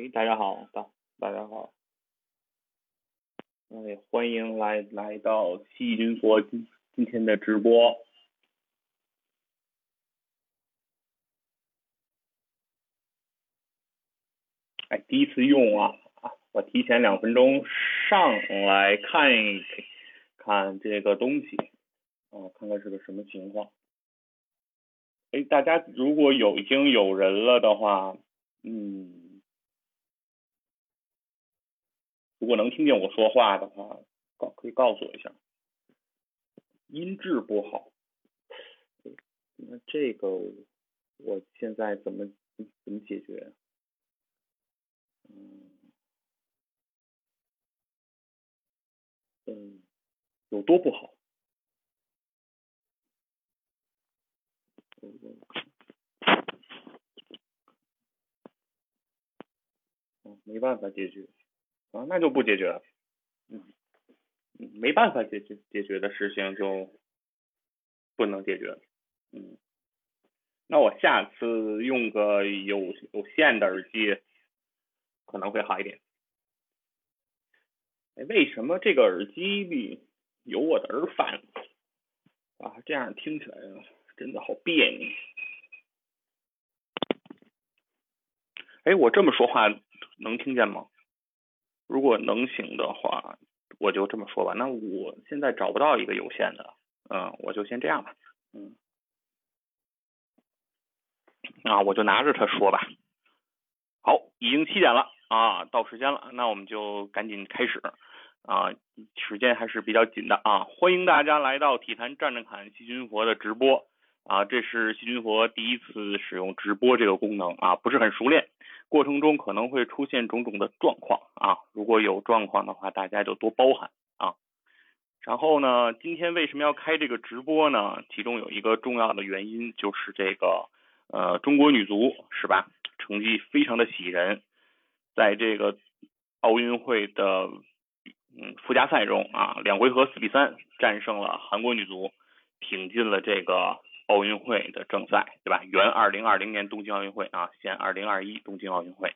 哎，大家好，大大家好，哎，欢迎来来到细菌佛今今天的直播。哎，第一次用啊啊，我提前两分钟上来看一看这个东西，啊，看看是个什么情况。哎，大家如果有已经有人了的话，嗯。如果能听见我说话的话，告可以告诉我一下。音质不好，那这个我现在怎么怎么解决？嗯，嗯，有多不好？没办法解决。啊，那就不解决了，嗯，没办法解决解决的事情就不能解决，嗯，那我下次用个有有线的耳机可能会好一点。哎，为什么这个耳机里有我的耳返？啊，这样听起来真的好别扭。哎，我这么说话能听见吗？如果能行的话，我就这么说吧。那我现在找不到一个有线的，嗯，我就先这样吧，嗯，啊，我就拿着它说吧。好，已经七点了啊，到时间了，那我们就赶紧开始啊，时间还是比较紧的啊。欢迎大家来到体坛站着侃细菌佛的直播啊，这是细菌佛第一次使用直播这个功能啊，不是很熟练。过程中可能会出现种种的状况啊，如果有状况的话，大家就多包涵啊。然后呢，今天为什么要开这个直播呢？其中有一个重要的原因就是这个呃，中国女足是吧？成绩非常的喜人，在这个奥运会的嗯附加赛中啊，两回合四比三战胜了韩国女足，挺进了这个。奥运会的正赛，对吧？原二零二零年东京奥运会啊，现二零二一东京奥运会。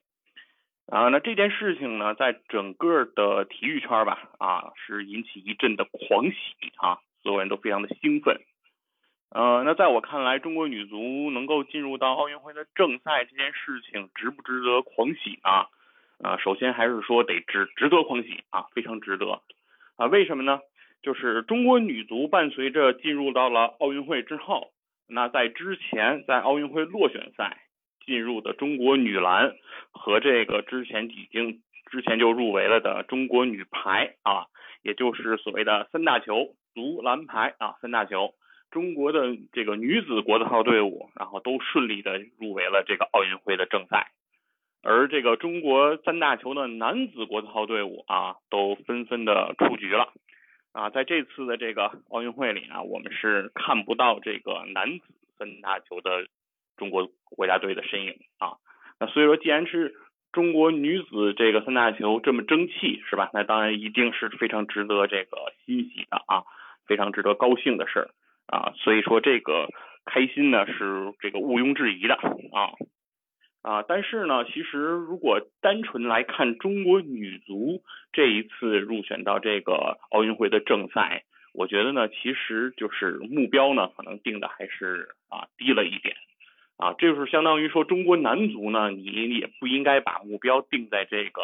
啊，那这件事情呢，在整个的体育圈吧，啊，是引起一阵的狂喜啊，所有人都非常的兴奋。呃，那在我看来，中国女足能够进入到奥运会的正赛这件事情，值不值得狂喜呢？啊，首先还是说得值值得狂喜啊，非常值得啊。为什么呢？就是中国女足伴随着进入到了奥运会之后。那在之前，在奥运会落选赛进入的中国女篮和这个之前已经之前就入围了的中国女排啊，也就是所谓的三大球足篮排啊三大球，中国的这个女子国字号队伍，然后都顺利的入围了这个奥运会的正赛，而这个中国三大球的男子国字号队伍啊，都纷纷的出局了。啊，在这次的这个奥运会里呢，我们是看不到这个男子三大球的中国国家队的身影啊。那所以说，既然是中国女子这个三大球这么争气，是吧？那当然一定是非常值得这个欣喜的啊，非常值得高兴的事儿啊。所以说，这个开心呢是这个毋庸置疑的啊。啊，但是呢，其实如果单纯来看中国女足这一次入选到这个奥运会的正赛，我觉得呢，其实就是目标呢，可能定的还是啊低了一点啊，这就是相当于说中国男足呢，你也不应该把目标定在这个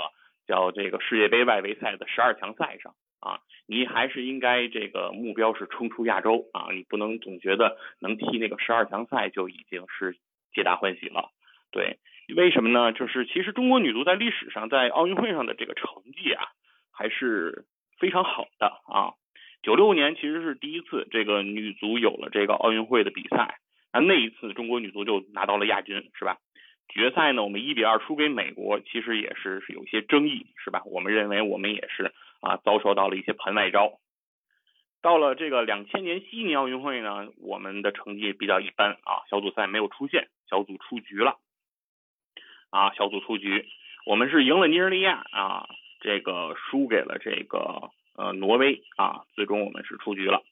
叫这个世界杯外围赛的十二强赛上啊，你还是应该这个目标是冲出亚洲啊，你不能总觉得能踢那个十二强赛就已经是皆大欢喜了，对。为什么呢？就是其实中国女足在历史上在奥运会上的这个成绩啊，还是非常好的啊。九六年其实是第一次这个女足有了这个奥运会的比赛，那那一次中国女足就拿到了亚军，是吧？决赛呢，我们一比二输给美国，其实也是是有些争议，是吧？我们认为我们也是啊遭受到了一些盘外招。到了这个两千年悉尼奥运会呢，我们的成绩比较一般啊，小组赛没有出现，小组出局了。啊，小组出局，我们是赢了尼日利亚啊，这个输给了这个呃挪威啊，最终我们是出局了。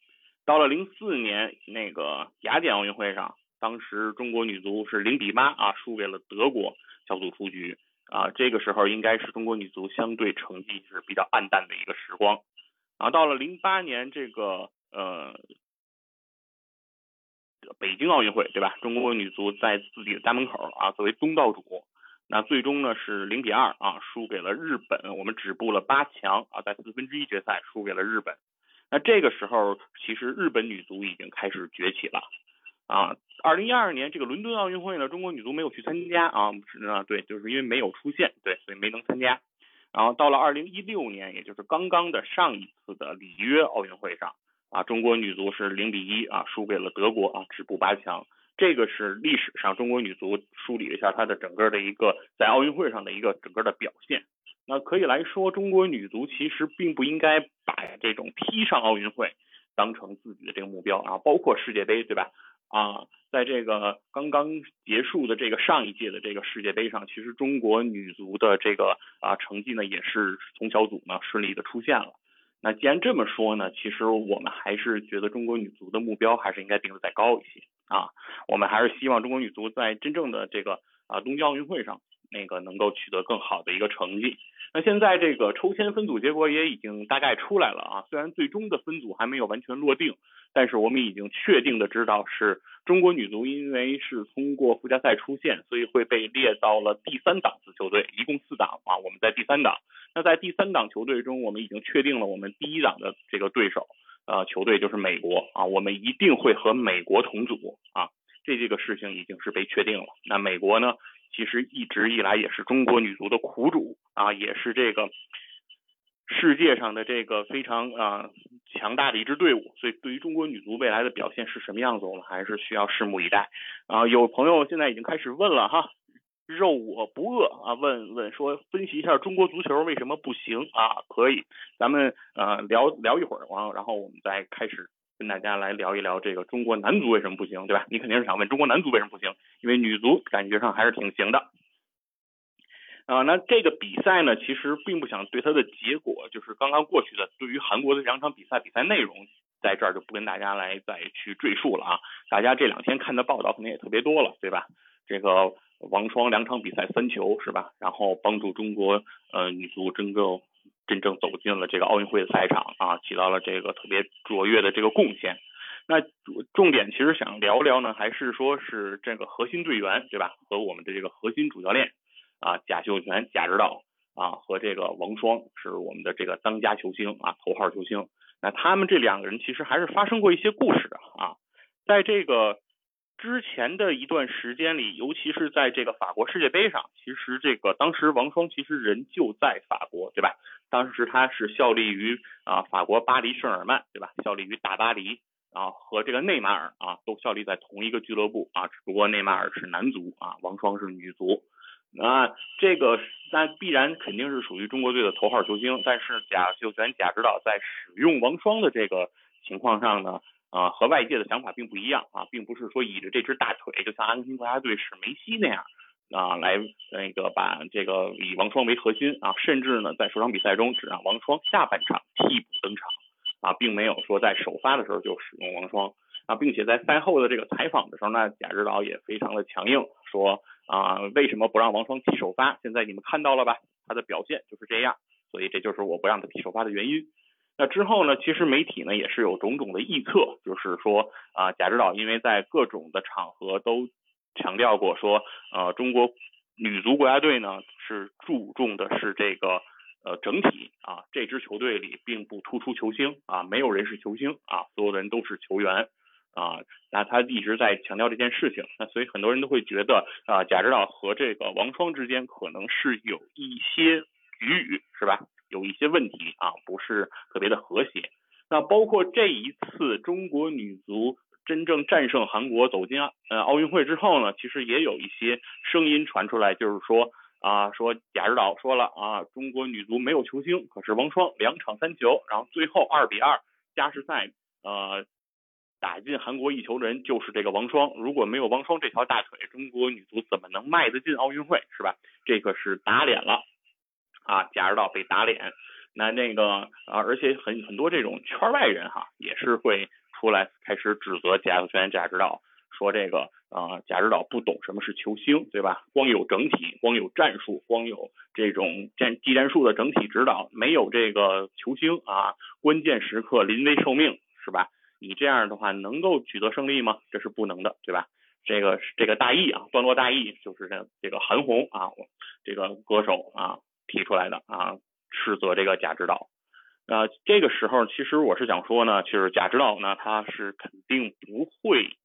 到了零四年那个雅典奥运会上，当时中国女足是零比八啊输给了德国，小组出局啊，这个时候应该是中国女足相对成绩是比较暗淡的一个时光。啊，到了零八年这个呃北京奥运会，对吧？中国女足在自己的家门口啊，作为东道主，那最终呢是零比二啊输给了日本，我们止步了八强啊，在四分之一决赛输给了日本。那这个时候，其实日本女足已经开始崛起了啊。二零一二年这个伦敦奥运会呢，中国女足没有去参加啊，啊，对，就是因为没有出现，对，所以没能参加。然后到了二零一六年，也就是刚刚的上一次的里约奥运会上啊，中国女足是零比一啊输给了德国啊，止步八强。这个是历史上中国女足梳理了一下她的整个的一个在奥运会上的一个整个的表现。那可以来说，中国女足其实并不应该把这种踢上奥运会当成自己的这个目标啊，包括世界杯，对吧？啊，在这个刚刚结束的这个上一届的这个世界杯上，其实中国女足的这个啊成绩呢也是从小组呢顺利的出现了。那既然这么说呢，其实我们还是觉得中国女足的目标还是应该定的再高一些啊。我们还是希望中国女足在真正的这个啊东京奥运会上那个能够取得更好的一个成绩。那现在这个抽签分组结果也已经大概出来了啊，虽然最终的分组还没有完全落定。但是我们已经确定的知道，是中国女足因为是通过附加赛出现，所以会被列到了第三档次球队，一共四档啊，我们在第三档。那在第三档球队中，我们已经确定了我们第一档的这个对手，呃，球队就是美国啊，我们一定会和美国同组啊，这这个事情已经是被确定了。那美国呢，其实一直以来也是中国女足的苦主啊，也是这个。世界上的这个非常啊强大的一支队伍，所以对于中国女足未来的表现是什么样子，我们还是需要拭目以待啊。有朋友现在已经开始问了哈，肉我不饿啊，问问说分析一下中国足球为什么不行啊？可以，咱们呃聊聊一会儿，完了然后我们再开始跟大家来聊一聊这个中国男足为什么不行，对吧？你肯定是想问中国男足为什么不行，因为女足感觉上还是挺行的。啊，那这个比赛呢，其实并不想对它的结果，就是刚刚过去的对于韩国的两场比赛比赛内容，在这儿就不跟大家来再去赘述了啊。大家这两天看的报道可能也特别多了，对吧？这个王霜两场比赛三球是吧？然后帮助中国呃女足真正真正走进了这个奥运会的赛场啊，起到了这个特别卓越的这个贡献。那重点其实想聊聊呢，还是说是这个核心队员对吧？和我们的这个核心主教练。啊，贾秀全贾指导啊，和这个王霜是我们的这个当家球星啊，头号球星。那他们这两个人其实还是发生过一些故事的啊。在这个之前的一段时间里，尤其是在这个法国世界杯上，其实这个当时王霜其实人就在法国，对吧？当时他是效力于啊法国巴黎圣日耳曼，对吧？效力于大巴黎啊，和这个内马尔啊都效力在同一个俱乐部啊，只不过内马尔是男足啊，王霜是女足。啊，这个那必然肯定是属于中国队的头号球星，但是贾秀全贾指导在使用王霜的这个情况上呢，啊和外界的想法并不一样啊，并不是说倚着这只大腿，就像阿根廷国家队使梅西那样啊来那个把这个以王霜为核心啊，甚至呢在首场比赛中只让王霜下半场替补登场啊，并没有说在首发的时候就使用王霜啊，并且在赛后的这个采访的时候呢，贾指导也非常的强硬说。啊，为什么不让王霜踢首发？现在你们看到了吧，他的表现就是这样，所以这就是我不让他踢首发的原因。那之后呢，其实媒体呢也是有种种的臆测，就是说啊，贾指导因为在各种的场合都强调过说，呃，中国女足国家队呢是注重的是这个呃整体啊，这支球队里并不突出球星啊，没有人是球星啊，所有的人都是球员。啊，那他一直在强调这件事情，那所以很多人都会觉得啊，贾指导和这个王霜之间可能是有一些局语，是吧？有一些问题啊，不是特别的和谐。那包括这一次中国女足真正战胜韩国走进呃奥运会之后呢，其实也有一些声音传出来，就是说啊，说贾指导说了啊，中国女足没有球星，可是王霜两场三球，然后最后二比二加时赛呃。打进韩国一球的人就是这个王霜，如果没有王霜这条大腿，中国女足怎么能迈得进奥运会，是吧？这个是打脸了啊，贾指导被打脸，那那个啊，而且很很多这种圈外人哈，也是会出来开始指责贾秀全、贾指导，说这个啊贾指导不懂什么是球星，对吧？光有整体，光有战术，光有这种战技战术的整体指导，没有这个球星啊，关键时刻临危受命，是吧？你这样的话能够取得胜利吗？这是不能的，对吧？这个这个大意啊，段落大意就是这这个韩红啊，这个歌手啊提出来的啊，斥责这个贾指导。呃，这个时候其实我是想说呢，就是贾指导呢，他是肯定不会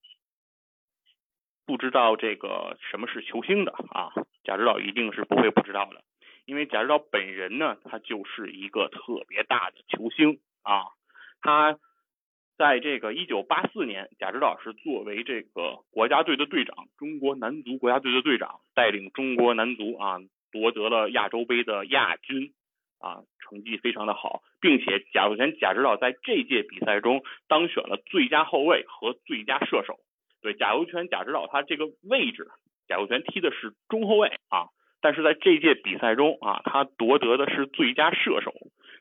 不知道这个什么是球星的啊，贾指导一定是不会不知道的，因为贾指导本人呢，他就是一个特别大的球星啊，他。在这个一九八四年，贾指导是作为这个国家队的队长，中国男足国家队的队长，带领中国男足啊夺得了亚洲杯的亚军啊，成绩非常的好，并且贾秀全贾指导在这届比赛中当选了最佳后卫和最佳射手。对，贾秀全贾指导他这个位置，贾秀全踢的是中后卫啊，但是在这届比赛中啊，他夺得的是最佳射手，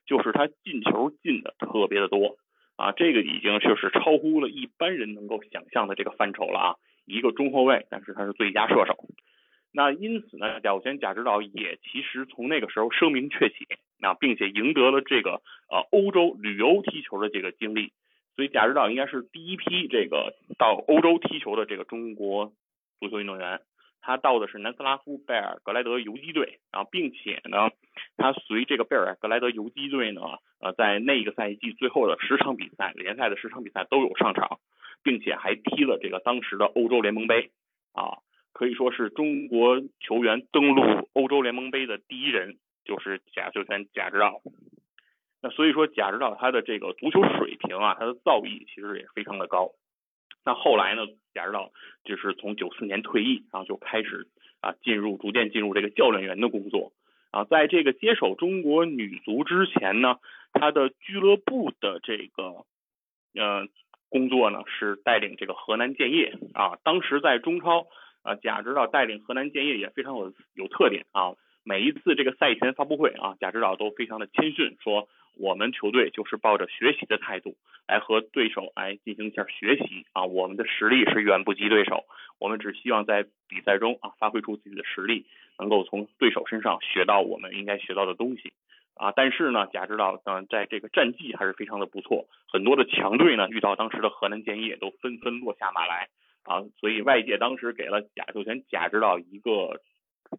就是他进球进的特别的多。啊，这个已经就是超乎了一般人能够想象的这个范畴了啊！一个中后卫，但是他是最佳射手。那因此呢，贾秀全贾指导也其实从那个时候声名鹊起啊，并且赢得了这个呃欧洲旅游踢球的这个经历。所以贾指导应该是第一批这个到欧洲踢球的这个中国足球运动员。他到的是南斯拉夫贝尔格莱德游击队啊，并且呢，他随这个贝尔格莱德游击队呢，呃，在那一个赛季最后的十场比赛，联赛的十场比赛都有上场，并且还踢了这个当时的欧洲联盟杯啊，可以说是中国球员登陆欧洲联盟杯的第一人，就是贾秀全贾指导。那所以说贾指导他的这个足球水平啊，他的造诣其实也非常的高。那后来呢？贾指导就是从九四年退役，然后就开始啊进入逐渐进入这个教练员的工作啊。在这个接手中国女足之前呢，他的俱乐部的这个呃工作呢是带领这个河南建业啊。当时在中超啊，贾指导带领河南建业也非常有有特点啊。每一次这个赛前发布会啊，贾指导都非常的谦逊说。我们球队就是抱着学习的态度来和对手来进行一下学习啊，我们的实力是远不及对手，我们只希望在比赛中啊发挥出自己的实力，能够从对手身上学到我们应该学到的东西啊。但是呢，贾指导嗯在这个战绩还是非常的不错，很多的强队呢遇到当时的河南建业都纷纷落下马来啊，所以外界当时给了贾秀全贾指导一个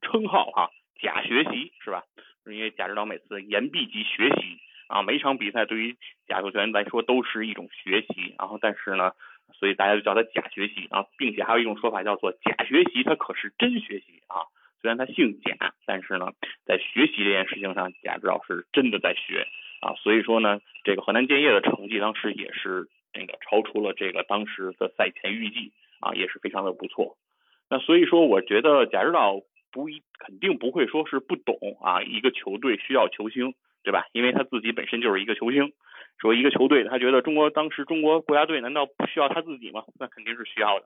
称号哈，贾学习是吧？因为贾指导每次言必及学习。啊，每场比赛对于贾秀全来说都是一种学习，然后但是呢，所以大家就叫他假学习啊，并且还有一种说法叫做假学习，他可是真学习啊。虽然他姓贾，但是呢，在学习这件事情上，贾指导是真的在学啊。所以说呢，这个河南建业的成绩当时也是那个超出了这个当时的赛前预计啊，也是非常的不错。那所以说，我觉得贾指导不一肯定不会说是不懂啊，一个球队需要球星。对吧？因为他自己本身就是一个球星，说一个球队，他觉得中国当时中国国家队难道不需要他自己吗？那肯定是需要的。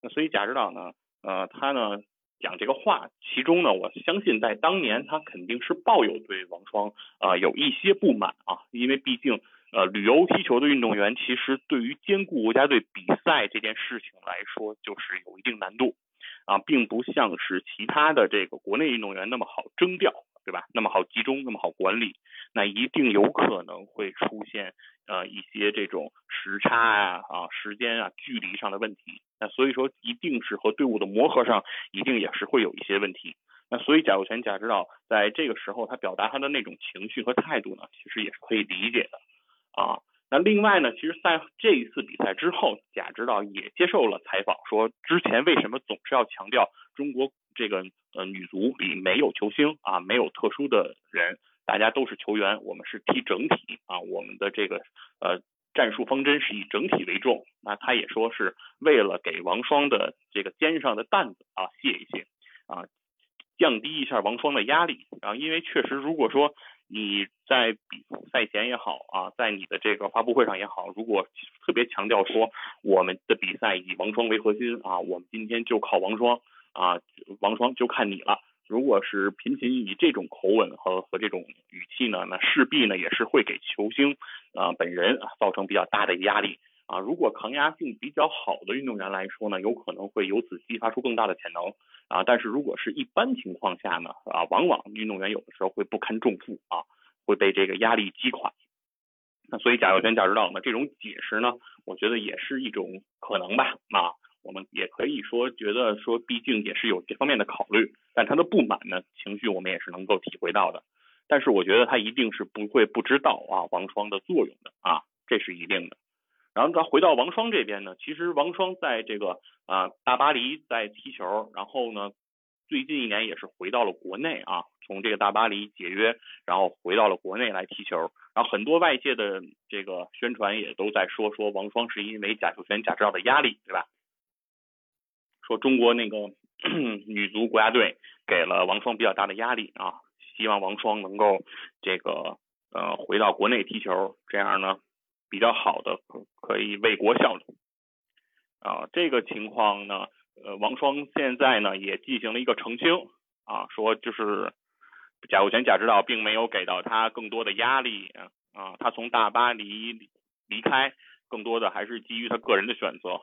那所以贾指导呢，呃，他呢讲这个话，其中呢，我相信在当年他肯定是抱有对王霜啊有一些不满啊，因为毕竟呃旅游踢球的运动员其实对于兼顾国家队比赛这件事情来说，就是有一定难度啊，并不像是其他的这个国内运动员那么好征调。对吧？那么好集中，那么好管理，那一定有可能会出现呃一些这种时差啊啊时间啊距离上的问题。那所以说一定是和队伍的磨合上一定也是会有一些问题。那所以贾秀全贾指导在这个时候他表达他的那种情绪和态度呢，其实也是可以理解的啊。那另外呢，其实在这一次比赛之后，贾指导也接受了采访，说之前为什么总是要强调中国这个呃女足里没有球星啊，没有特殊的人，大家都是球员，我们是踢整体啊，我们的这个呃战术方针是以整体为重。那他也说是为了给王霜的这个肩上的担子啊卸一卸啊，降低一下王霜的压力啊，因为确实如果说。你在比赛前也好啊，在你的这个发布会上也好，如果特别强调说我们的比赛以王霜为核心啊，我们今天就靠王霜啊，王霜就看你了。如果是频频以这种口吻和和这种语气呢，那势必呢也是会给球星啊本人啊造成比较大的压力啊，如果抗压性比较好的运动员来说呢，有可能会由此激发出更大的潜能啊。但是如果是一般情况下呢，啊，往往运动员有的时候会不堪重负啊，会被这个压力击垮。那所以贾跃轩、贾指导呢，这种解释呢，我觉得也是一种可能吧啊。我们也可以说觉得说，毕竟也是有这方面的考虑，但他的不满呢，情绪我们也是能够体会到的。但是我觉得他一定是不会不知道啊王霜的作用的啊，这是一定的。然后他回到王霜这边呢，其实王霜在这个啊大巴黎在踢球，然后呢最近一年也是回到了国内啊，从这个大巴黎解约，然后回到了国内来踢球。然后很多外界的这个宣传也都在说说王霜是因为贾秀全、贾指导的压力，对吧？说中国那个 女足国家队给了王霜比较大的压力啊。希望王霜能够这个呃回到国内踢球，这样呢比较好的可以为国效力啊。这个情况呢，呃，王霜现在呢也进行了一个澄清啊，说就是贾秀全贾指导并没有给到他更多的压力啊，他从大巴黎离开更多的还是基于他个人的选择。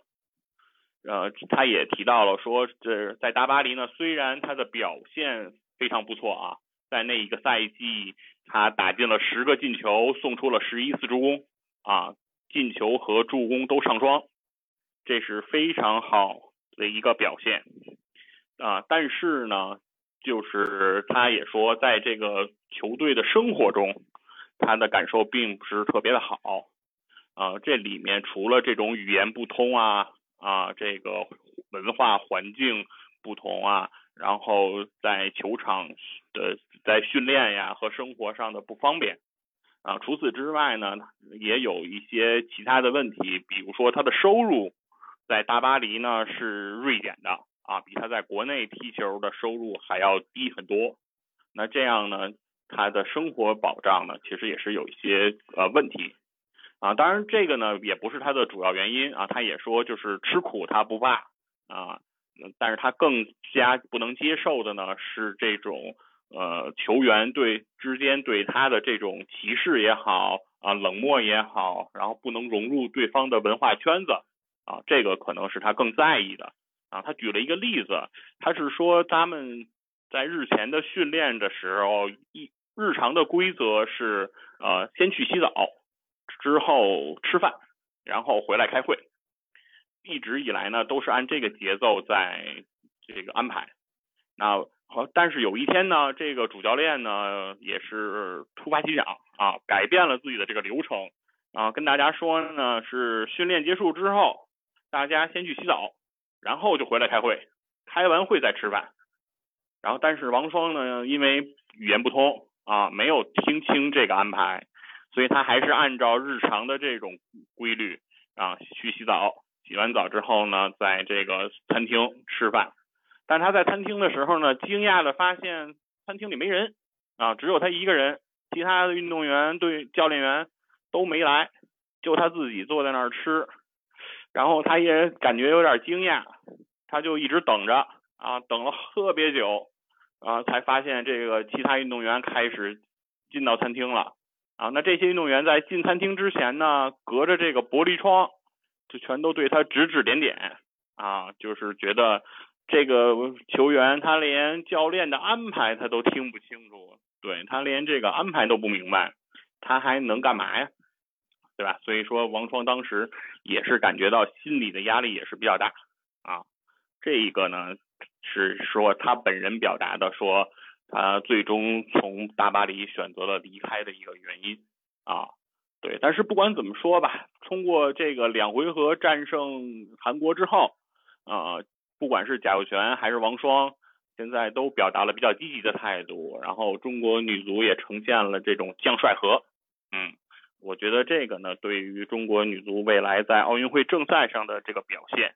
呃，他也提到了说，这在大巴黎呢，虽然他的表现非常不错啊。在那一个赛季，他打进了十个进球，送出了十一次助攻啊，进球和助攻都上双，这是非常好的一个表现啊。但是呢，就是他也说，在这个球队的生活中，他的感受并不是特别的好啊。这里面除了这种语言不通啊啊，这个文化环境不同啊。然后在球场的在训练呀和生活上的不方便啊，除此之外呢，也有一些其他的问题，比如说他的收入在大巴黎呢是锐减的啊，比他在国内踢球的收入还要低很多。那这样呢，他的生活保障呢其实也是有一些呃问题啊。当然这个呢也不是他的主要原因啊，他也说就是吃苦他不怕啊。但是他更加不能接受的呢，是这种呃球员对之间对他的这种歧视也好啊，冷漠也好，然后不能融入对方的文化圈子啊，这个可能是他更在意的啊。他举了一个例子，他是说他们在日前的训练的时候，一日常的规则是呃先去洗澡，之后吃饭，然后回来开会。一直以来呢，都是按这个节奏在这个安排。那好，但是有一天呢，这个主教练呢也是突发奇想啊，改变了自己的这个流程啊，跟大家说呢是训练结束之后，大家先去洗澡，然后就回来开会，开完会再吃饭。然后，但是王双呢，因为语言不通啊，没有听清这个安排，所以他还是按照日常的这种规律啊去洗澡。洗完澡之后呢，在这个餐厅吃饭，但他在餐厅的时候呢，惊讶的发现餐厅里没人啊，只有他一个人，其他的运动员、对教练员都没来，就他自己坐在那儿吃，然后他也感觉有点惊讶，他就一直等着啊，等了特别久啊，才发现这个其他运动员开始进到餐厅了啊，那这些运动员在进餐厅之前呢，隔着这个玻璃窗。就全都对他指指点点啊，就是觉得这个球员他连教练的安排他都听不清楚，对他连这个安排都不明白，他还能干嘛呀？对吧？所以说王霜当时也是感觉到心理的压力也是比较大啊。这一个呢是说他本人表达的，说他最终从大巴黎选择了离开的一个原因啊。对，但是不管怎么说吧，通过这个两回合战胜韩国之后，啊，不管是贾秀全还是王霜，现在都表达了比较积极的态度，然后中国女足也呈现了这种将帅和，嗯，我觉得这个呢，对于中国女足未来在奥运会正赛上的这个表现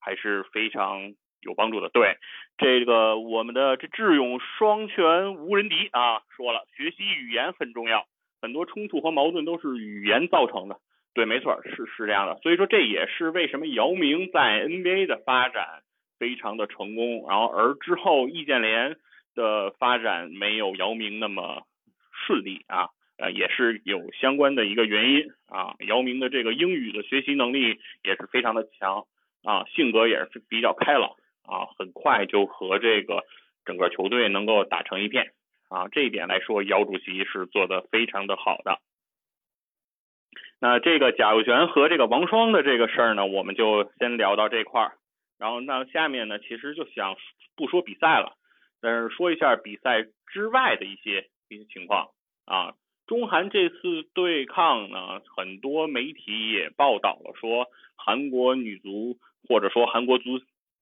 还是非常有帮助的。对，这个我们的这智勇双全无人敌啊，说了，学习语言很重要。很多冲突和矛盾都是语言造成的，对，没错，是是这样的。所以说这也是为什么姚明在 NBA 的发展非常的成功，然后而之后易建联的发展没有姚明那么顺利啊呃也是有相关的一个原因啊。姚明的这个英语的学习能力也是非常的强啊，性格也是比较开朗啊，很快就和这个整个球队能够打成一片啊。这一点来说，姚主席是做的非常的好的。那这个贾友全和这个王霜的这个事儿呢，我们就先聊到这块儿。然后那下面呢，其实就想不说比赛了，但是说一下比赛之外的一些一些情况啊。中韩这次对抗呢，很多媒体也报道了，说韩国女足或者说韩国足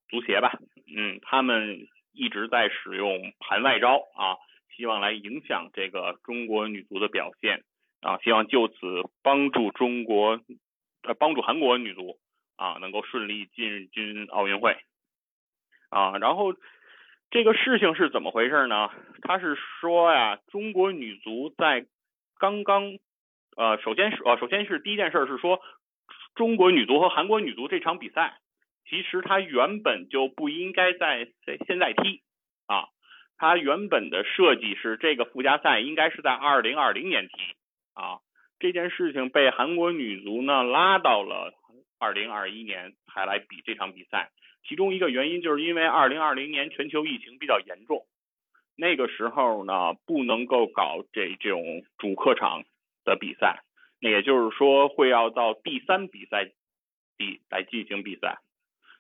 足协吧，嗯，他们一直在使用盘外招啊，希望来影响这个中国女足的表现。啊，希望就此帮助中国，呃，帮助韩国女足啊，能够顺利进军奥运会啊。然后这个事情是怎么回事呢？他是说呀，中国女足在刚刚，呃，首先是呃，首先是第一件事是说，中国女足和韩国女足这场比赛，其实它原本就不应该在在现在踢啊，它原本的设计是这个附加赛应该是在二零二零年踢。啊，这件事情被韩国女足呢拉到了二零二一年才来比这场比赛，其中一个原因就是因为二零二零年全球疫情比较严重，那个时候呢不能够搞这这种主客场的比赛，那也就是说会要到第三比赛地来进行比赛。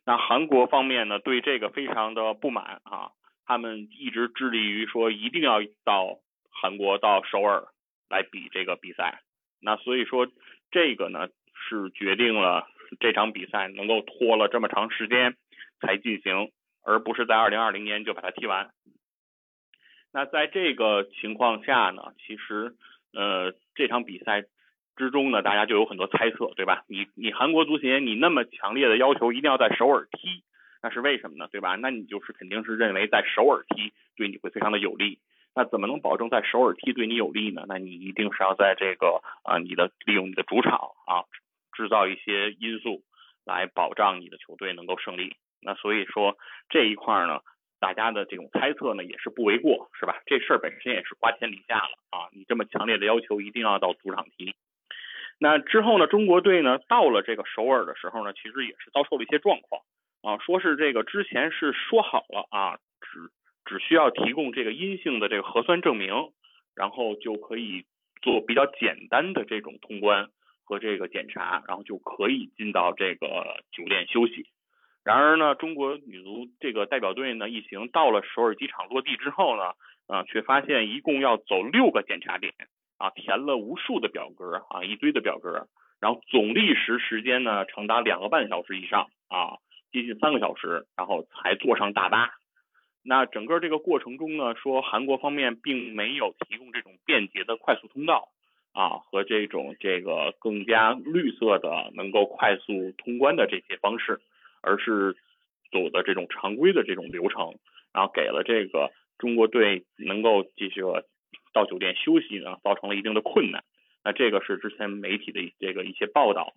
那韩国方面呢对这个非常的不满啊，他们一直致力于说一定要到韩国到首尔。来比这个比赛，那所以说这个呢是决定了这场比赛能够拖了这么长时间才进行，而不是在二零二零年就把它踢完。那在这个情况下呢，其实呃这场比赛之中呢，大家就有很多猜测，对吧？你你韩国足协你那么强烈的要求一定要在首尔踢，那是为什么呢？对吧？那你就是肯定是认为在首尔踢对你会非常的有利。那怎么能保证在首尔踢对你有利呢？那你一定是要在这个啊，你的利用你的主场啊，制造一些因素来保障你的球队能够胜利。那所以说这一块呢，大家的这种猜测呢也是不为过，是吧？这事儿本身也是花天里下了啊！你这么强烈的要求一定要到主场踢。那之后呢，中国队呢到了这个首尔的时候呢，其实也是遭受了一些状况啊，说是这个之前是说好了啊，只。只需要提供这个阴性的这个核酸证明，然后就可以做比较简单的这种通关和这个检查，然后就可以进到这个酒店休息。然而呢，中国女足这个代表队呢一行到了首尔机场落地之后呢，啊，却发现一共要走六个检查点，啊，填了无数的表格啊，一堆的表格，然后总历时时间呢长达两个半小时以上啊，接近三个小时，然后才坐上大巴。那整个这个过程中呢，说韩国方面并没有提供这种便捷的快速通道啊，和这种这个更加绿色的能够快速通关的这些方式，而是走的这种常规的这种流程，然后给了这个中国队能够继续到酒店休息呢，造成了一定的困难。那这个是之前媒体的这个一些报道，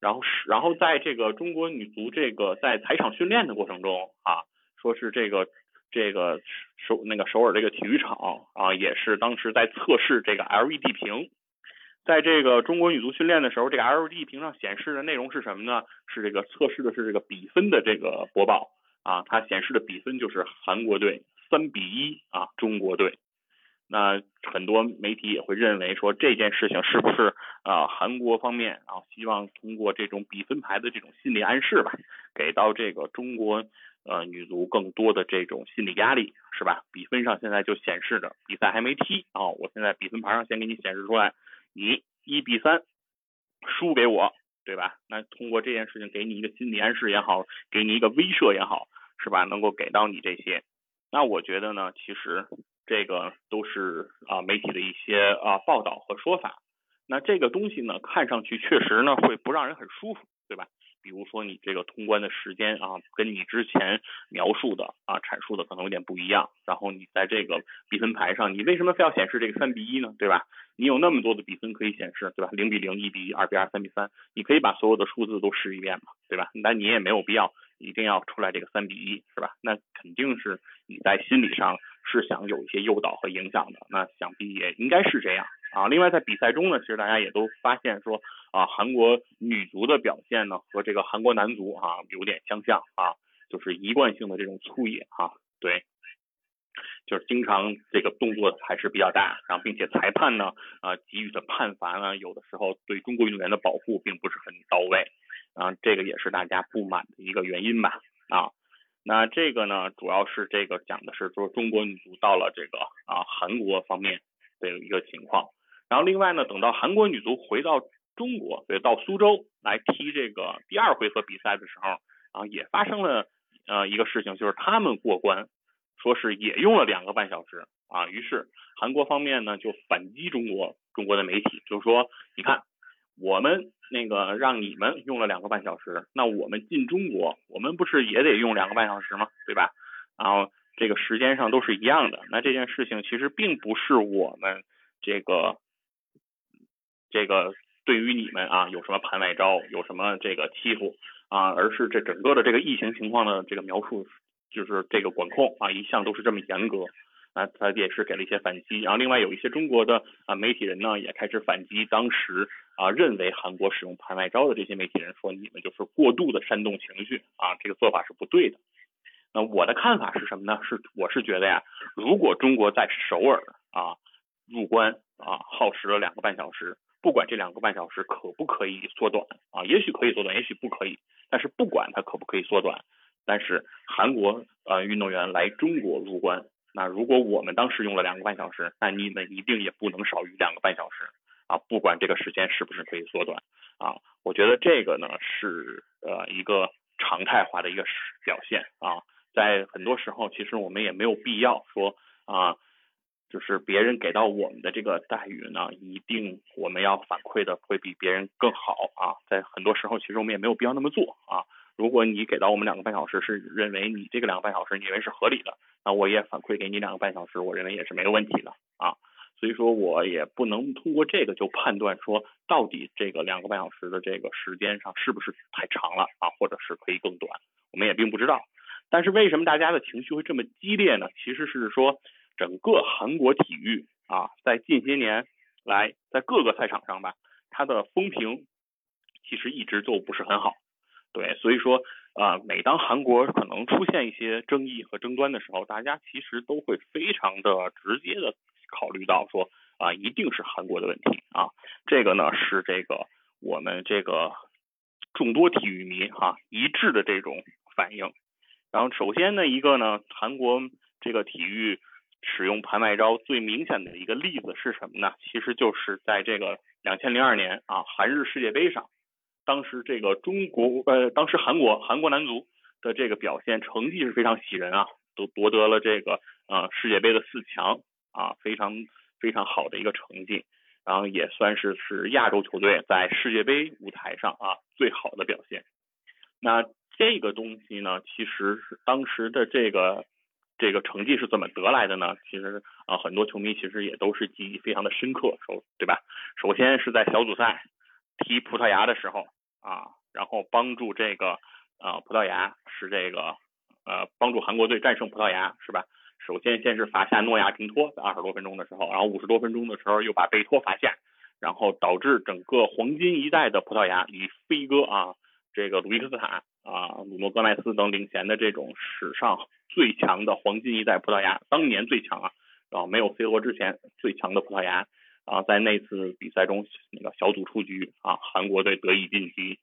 然后是然后在这个中国女足这个在踩场训练的过程中啊，说是这个。这个首那个首尔这个体育场啊，也是当时在测试这个 LED 屏，在这个中国女足训练的时候，这个 LED 屏上显示的内容是什么呢？是这个测试的是这个比分的这个播报啊，它显示的比分就是韩国队三比一啊，中国队。那很多媒体也会认为说这件事情是不是啊韩国方面啊希望通过这种比分牌的这种心理暗示吧，给到这个中国。呃，女足更多的这种心理压力是吧？比分上现在就显示着比赛还没踢啊，我现在比分牌上先给你显示出来，你一比三输给我，对吧？那通过这件事情给你一个心理暗示也好，给你一个威慑也好，是吧？能够给到你这些，那我觉得呢，其实这个都是啊媒体的一些啊报道和说法，那这个东西呢，看上去确实呢会不让人很舒服，对吧？比如说你这个通关的时间啊，跟你之前描述的啊阐述的可能有点不一样。然后你在这个比分牌上，你为什么非要显示这个三比一呢？对吧？你有那么多的比分可以显示，对吧？零比零、一比一、二比二、三比三，你可以把所有的数字都试一遍嘛，对吧？那你也没有必要一定要出来这个三比一，是吧？那肯定是你在心理上是想有一些诱导和影响的。那想必也应该是这样啊。另外在比赛中呢，其实大家也都发现说啊，韩国女足的表现呢和这个韩国男足啊有点相像啊，就是一贯性的这种粗野啊，对，就是经常这个动作还是比较大，然后并且裁判呢啊给予的判罚呢，有的时候对中国运动员的保护并不是很到位啊，这个也是大家不满的一个原因吧啊。那这个呢，主要是这个讲的是说中国女足到了这个啊韩国方面的一个情况，然后另外呢，等到韩国女足回到中国，对，到苏州来踢这个第二回合比赛的时候，啊也发生了呃一个事情，就是他们过关，说是也用了两个半小时啊，于是韩国方面呢就反击中国中国的媒体，就是说你看。我们那个让你们用了两个半小时，那我们进中国，我们不是也得用两个半小时吗？对吧？然后这个时间上都是一样的。那这件事情其实并不是我们这个这个对于你们啊有什么盘外招，有什么这个欺负啊，而是这整个的这个疫情情况的这个描述，就是这个管控啊一向都是这么严格。啊，他也是给了一些反击，然后另外有一些中国的啊媒体人呢，也开始反击当时啊认为韩国使用盘外招的这些媒体人，说你们就是过度的煽动情绪啊，这个做法是不对的。那我的看法是什么呢？是我是觉得呀，如果中国在首尔啊入关啊耗时了两个半小时，不管这两个半小时可不可以缩短啊，也许可以缩短，也许不可以，但是不管它可不可以缩短，但是韩国呃运动员来中国入关。那如果我们当时用了两个半小时，那你们一定也不能少于两个半小时啊！不管这个时间是不是可以缩短啊，我觉得这个呢是呃一个常态化的一个表现啊。在很多时候，其实我们也没有必要说啊，就是别人给到我们的这个待遇呢，一定我们要反馈的会比别人更好啊。在很多时候，其实我们也没有必要那么做啊。如果你给到我们两个半小时，是认为你这个两个半小时你认为是合理的，那我也反馈给你两个半小时，我认为也是没有问题的啊。所以说我也不能通过这个就判断说到底这个两个半小时的这个时间上是不是太长了啊，或者是可以更短，我们也并不知道。但是为什么大家的情绪会这么激烈呢？其实是说整个韩国体育啊，在近些年来在各个赛场上吧，它的风评其实一直都不是很好。对，所以说啊，每当韩国可能出现一些争议和争端的时候，大家其实都会非常的直接的考虑到说啊，一定是韩国的问题啊。这个呢是这个我们这个众多体育迷哈一致的这种反应。然后首先呢一个呢，韩国这个体育使用盘外招最明显的一个例子是什么呢？其实就是在这个两千零二年啊韩日世界杯上。当时这个中国呃，当时韩国韩国男足的这个表现成绩是非常喜人啊，都夺得了这个呃世界杯的四强啊，非常非常好的一个成绩，然后也算是是亚洲球队在世界杯舞台上啊最好的表现。那这个东西呢，其实是当时的这个这个成绩是怎么得来的呢？其实啊，很多球迷其实也都是记忆非常的深刻，首对吧？首先是在小组赛踢葡萄牙的时候。啊，然后帮助这个呃葡萄牙是这个呃帮助韩国队战胜葡萄牙是吧？首先先是罚下诺亚平托在二十多分钟的时候，然后五十多分钟的时候又把贝托罚下，然后导致整个黄金一代的葡萄牙以飞哥啊这个鲁伊克斯坦啊鲁诺戈麦斯等领衔的这种史上最强的黄金一代葡萄牙，当年最强啊，然后没有 C 罗之前最强的葡萄牙。啊，在那次比赛中，那个小组出局啊，韩国队得以晋级。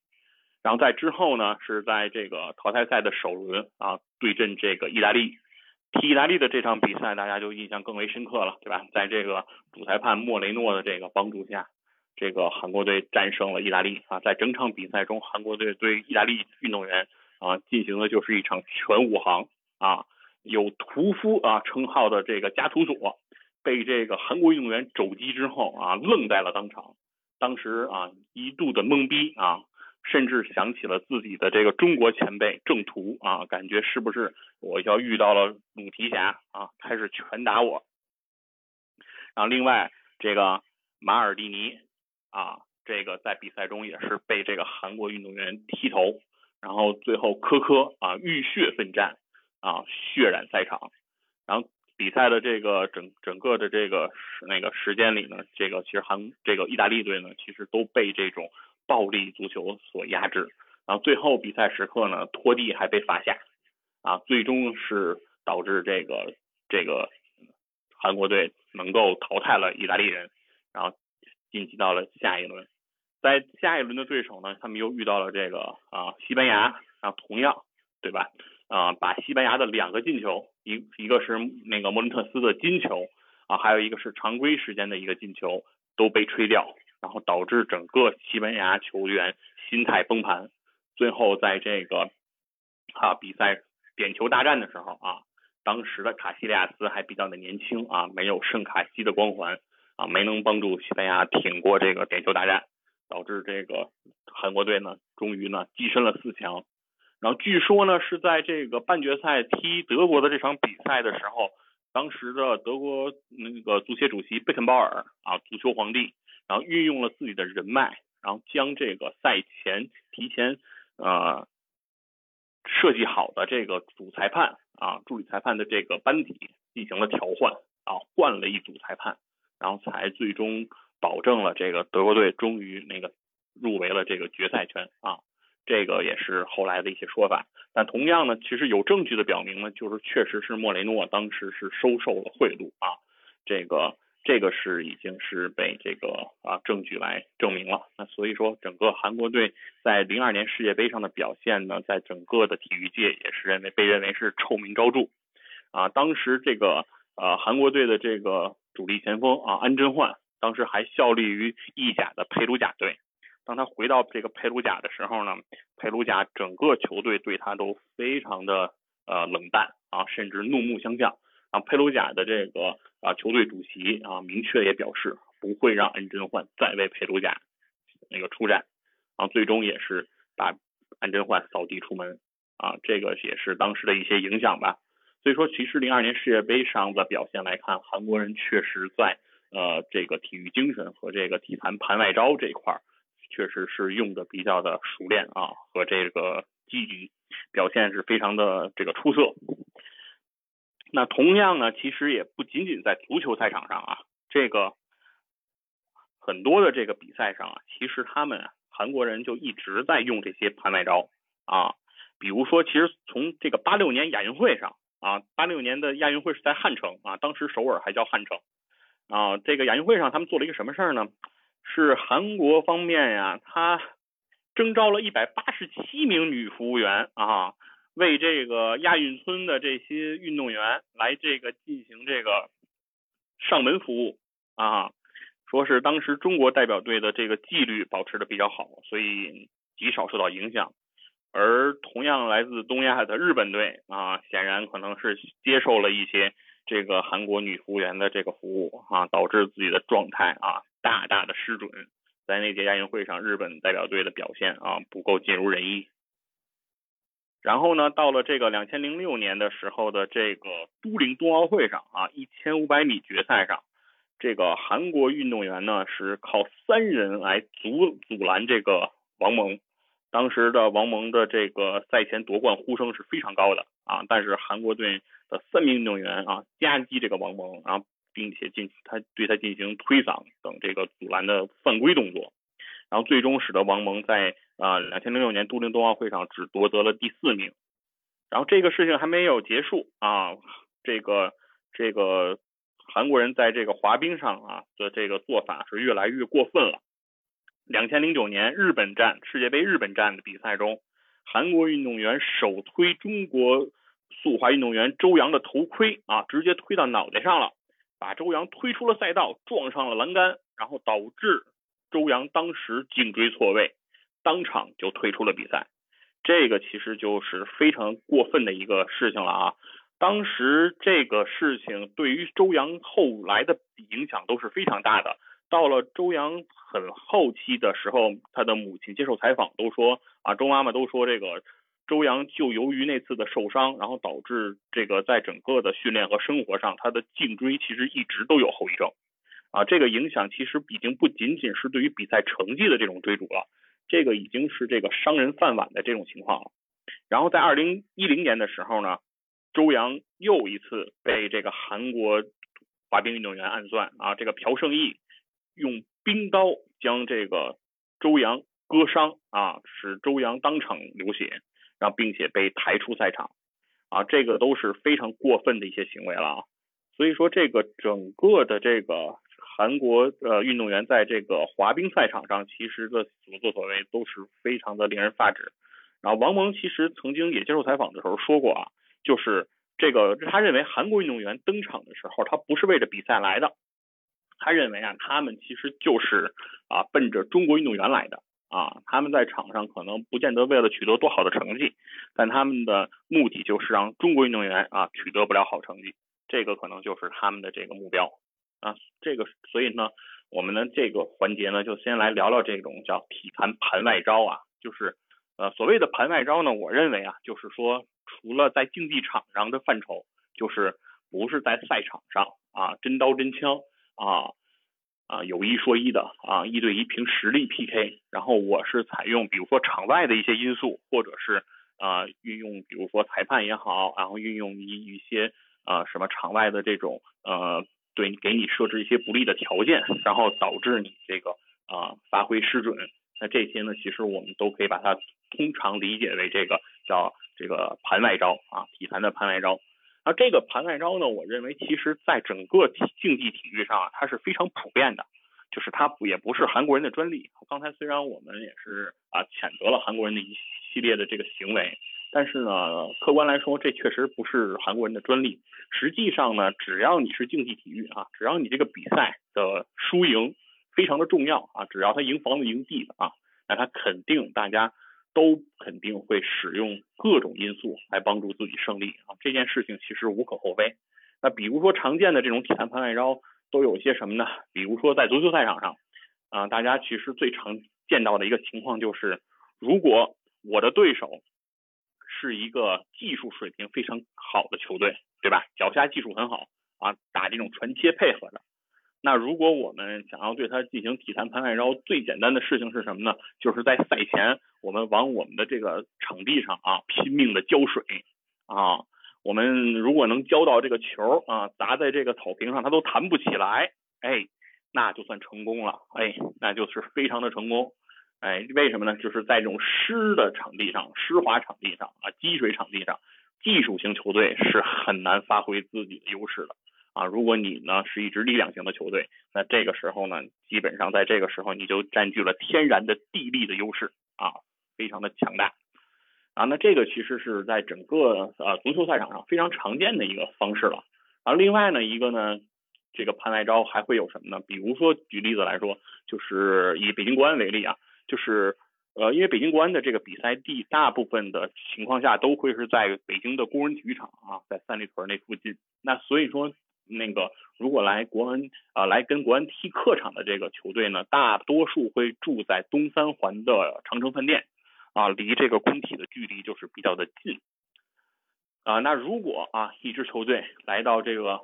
然后在之后呢，是在这个淘汰赛的首轮啊，对阵这个意大利，踢意大利的这场比赛，大家就印象更为深刻了，对吧？在这个主裁判莫雷诺的这个帮助下，这个韩国队战胜了意大利啊。在整场比赛中，韩国队对意大利运动员啊进行的就是一场全武行啊，有屠夫啊称号的这个加图索。被这个韩国运动员肘击之后啊，愣在了当场。当时啊，一度的懵逼啊，甚至想起了自己的这个中国前辈郑屠啊，感觉是不是我要遇到了鲁提辖啊，开始拳打我。然后另外这个马尔蒂尼啊，这个在比赛中也是被这个韩国运动员踢头，然后最后科科啊浴血奋战啊，血染赛场，然后。比赛的这个整整个的这个时那个时间里呢，这个其实韩这个意大利队呢，其实都被这种暴力足球所压制。然后最后比赛时刻呢，拖地还被罚下，啊，最终是导致这个这个韩国队能够淘汰了意大利人，然后晋级到了下一轮。在下一轮的对手呢，他们又遇到了这个啊西班牙，啊同样对吧？啊，把西班牙的两个进球，一一个是那个莫伦特斯的金球啊，还有一个是常规时间的一个进球都被吹掉，然后导致整个西班牙球员心态崩盘。最后在这个啊比赛点球大战的时候啊，当时的卡西利亚斯还比较的年轻啊，没有圣卡西的光环没能帮助西班牙挺过这个点球大战，导致这个韩国队呢终于呢跻身了四强。然后据说呢是在这个半决赛踢德国的这场比赛的时候，当时的德国那个足协主席贝肯鲍尔啊，足球皇帝，然后运用了自己的人脉，然后将这个赛前提前。呃，设计好的这个主裁判啊，助理裁判的这个班底进行了调换啊，换了一组裁判，然后才最终保证了这个德国队终于那个入围了这个决赛圈啊，这个也是后来的一些说法。但同样呢，其实有证据的表明呢，就是确实是莫雷诺当时是收受了贿赂啊，这个。这个是已经是被这个啊证据来证明了，那所以说整个韩国队在零二年世界杯上的表现呢，在整个的体育界也是认为被认为是臭名昭著啊。当时这个呃韩国队的这个主力前锋啊安贞焕，当时还效力于意甲的佩鲁贾队。当他回到这个佩鲁贾的时候呢，佩鲁贾整个球队对他都非常的呃冷淡啊，甚至怒目相向。啊，佩鲁贾的这个啊球队主席啊明确也表示不会让安贞焕再为佩鲁贾那个出战，啊，最终也是把安贞焕扫地出门啊，这个也是当时的一些影响吧。所以说，其实零二年世界杯上的表现来看，韩国人确实在呃这个体育精神和这个体坛盘外招这一块儿，确实是用的比较的熟练啊，和这个积极表现是非常的这个出色。那同样呢，其实也不仅仅在足球赛场上啊，这个很多的这个比赛上啊，其实他们韩国人就一直在用这些盘外招啊，比如说，其实从这个八六年亚运会上啊，八六年的亚运会是在汉城啊，当时首尔还叫汉城啊，这个亚运会上他们做了一个什么事儿呢？是韩国方面呀，他征召了一百八十七名女服务员啊。为这个亚运村的这些运动员来这个进行这个上门服务啊，说是当时中国代表队的这个纪律保持的比较好，所以极少受到影响。而同样来自东亚的日本队啊，显然可能是接受了一些这个韩国女服务员的这个服务啊，导致自己的状态啊大大的失准，在那届亚运会上，日本代表队的表现啊不够尽如人意。然后呢，到了这个两千零六年的时候的这个都灵冬奥会上啊，一千五百米决赛上，这个韩国运动员呢是靠三人来阻阻拦这个王蒙。当时的王蒙的这个赛前夺冠呼声是非常高的啊，但是韩国队的三名运动员啊夹击这个王蒙，然后并且进他对他进行推搡等这个阻拦的犯规动作，然后最终使得王蒙在。啊，两千零六年都灵冬奥会上只夺得了第四名，然后这个事情还没有结束啊，这个这个韩国人在这个滑冰上啊的这个做法是越来越过分了。两千零九年日本站世界杯日本站的比赛中，韩国运动员首推中国速滑运动员周洋的头盔啊，直接推到脑袋上了，把周洋推出了赛道，撞上了栏杆，然后导致周洋当时颈椎错位。当场就退出了比赛，这个其实就是非常过分的一个事情了啊！当时这个事情对于周洋后来的影响都是非常大的。到了周洋很后期的时候，他的母亲接受采访都说啊，周妈妈都说这个周洋就由于那次的受伤，然后导致这个在整个的训练和生活上，他的颈椎其实一直都有后遗症啊。这个影响其实已经不仅仅是对于比赛成绩的这种追逐了。这个已经是这个伤人饭碗的这种情况了。然后在二零一零年的时候呢，周洋又一次被这个韩国滑冰运动员暗算啊，这个朴胜义用冰刀将这个周洋割伤啊，使周洋当场流血，然后并且被抬出赛场啊，这个都是非常过分的一些行为了啊。所以说，这个整个的这个韩国呃运动员在这个滑冰赛场上，其实的所作所为都是非常的令人发指。然后王蒙其实曾经也接受采访的时候说过啊，就是这个他认为韩国运动员登场的时候，他不是为着比赛来的，他认为啊，他们其实就是啊奔着中国运动员来的啊，他们在场上可能不见得为了取得多好的成绩，但他们的目的就是让中国运动员啊取得不了好成绩。这个可能就是他们的这个目标啊，这个所以呢，我们的这个环节呢，就先来聊聊这种叫体坛盘外招啊，就是呃所谓的盘外招呢，我认为啊，就是说除了在竞技场上的范畴，就是不是在赛场上啊真刀真枪啊啊有一说一的啊一对一凭实力 PK，然后我是采用比如说场外的一些因素，或者是啊运用比如说裁判也好，然后运用一一些。啊，什么场外的这种呃，对，给你设置一些不利的条件，然后导致你这个啊发挥失准，那这些呢，其实我们都可以把它通常理解为这个叫这个盘外招啊，体坛的盘外招。而这个盘外招呢，我认为其实在整个体竞技体育上啊，它是非常普遍的，就是它也不是韩国人的专利。刚才虽然我们也是啊谴责了韩国人的一系列的这个行为。但是呢，客观来说，这确实不是韩国人的专利。实际上呢，只要你是竞技体育啊，只要你这个比赛的输赢非常的重要啊，只要他赢房子赢地的啊，那他肯定大家都肯定会使用各种因素来帮助自己胜利啊。这件事情其实无可厚非。那比如说常见的这种体坛盘外招都有些什么呢？比如说在足球赛场上啊，大家其实最常见到的一个情况就是，如果我的对手是一个技术水平非常好的球队，对吧？脚下技术很好啊，打这种传切配合的。那如果我们想要对他进行体坛盘外招，最简单的事情是什么呢？就是在赛前，我们往我们的这个场地上啊拼命的浇水啊。我们如果能浇到这个球啊，砸在这个草坪上，它都弹不起来，哎，那就算成功了，哎，那就是非常的成功。哎，为什么呢？就是在这种湿的场地上、湿滑场地上啊、积水场地上，技术型球队是很难发挥自己的优势的啊。如果你呢是一支力量型的球队，那这个时候呢，基本上在这个时候你就占据了天然的地利的优势啊，非常的强大啊。那这个其实是在整个呃足球赛场上非常常见的一个方式了啊。另外呢，一个呢。这个盘外招还会有什么呢？比如说举例子来说，就是以北京国安为例啊。就是呃，因为北京国安的这个比赛地，大部分的情况下都会是在北京的工人体育场啊，在三里屯那附近。那所以说，那个如果来国安啊，来跟国安踢客场的这个球队呢，大多数会住在东三环的长城饭店啊，离这个工体的距离就是比较的近啊。那如果啊，一支球队来到这个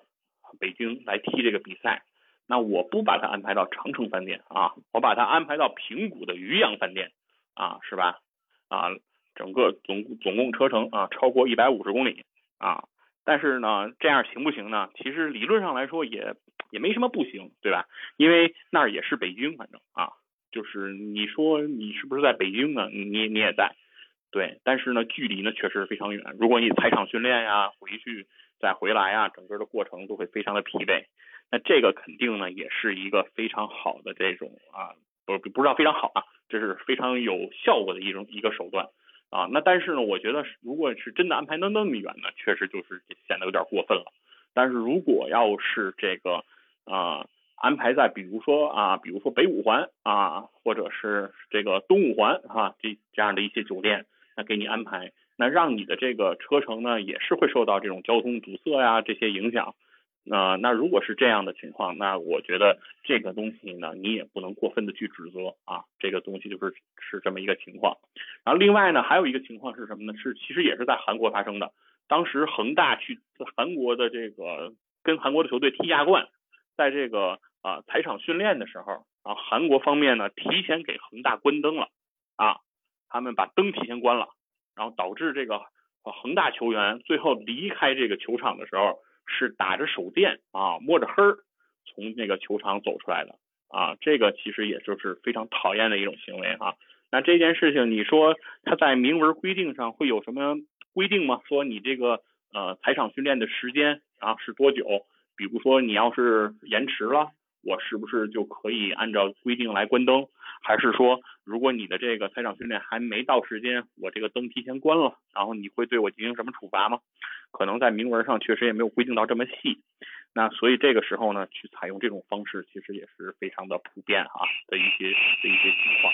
北京来踢这个比赛。那我不把它安排到长城饭店啊，我把它安排到平谷的渔阳饭店啊，是吧？啊，整个总总共车程啊超过一百五十公里啊，但是呢，这样行不行呢？其实理论上来说也也没什么不行，对吧？因为那儿也是北京，反正啊，就是你说你是不是在北京呢？你你也在，对，但是呢，距离呢确实非常远。如果你踩场训练呀，回去再回来呀，整个的过程都会非常的疲惫。那这个肯定呢，也是一个非常好的这种啊，不不知道非常好啊，这是非常有效果的一种一个手段啊。那但是呢，我觉得是如果是真的安排到那么远呢，确实就是显得有点过分了。但是如果要是这个啊安排在比如说啊，比如说北五环啊，或者是这个东五环哈这这样的一些酒店，那给你安排，那让你的这个车程呢也是会受到这种交通堵塞呀这些影响。啊，那如果是这样的情况，那我觉得这个东西呢，你也不能过分的去指责啊，这个东西就是是这么一个情况。然后另外呢，还有一个情况是什么呢？是其实也是在韩国发生的。当时恒大去韩国的这个跟韩国的球队踢亚冠，在这个啊踩场训练的时候啊，韩国方面呢提前给恒大关灯了啊，他们把灯提前关了，然后导致这个恒大球员最后离开这个球场的时候是打着手电啊，摸着黑儿从那个球场走出来的啊，这个其实也就是非常讨厌的一种行为啊。那这件事情，你说他在明文规定上会有什么规定吗？说你这个呃踩场训练的时间啊是多久？比如说你要是延迟了。我是不是就可以按照规定来关灯？还是说，如果你的这个赛场训练还没到时间，我这个灯提前关了，然后你会对我进行什么处罚吗？可能在明文上确实也没有规定到这么细。那所以这个时候呢，去采用这种方式，其实也是非常的普遍啊的一些的一些情况。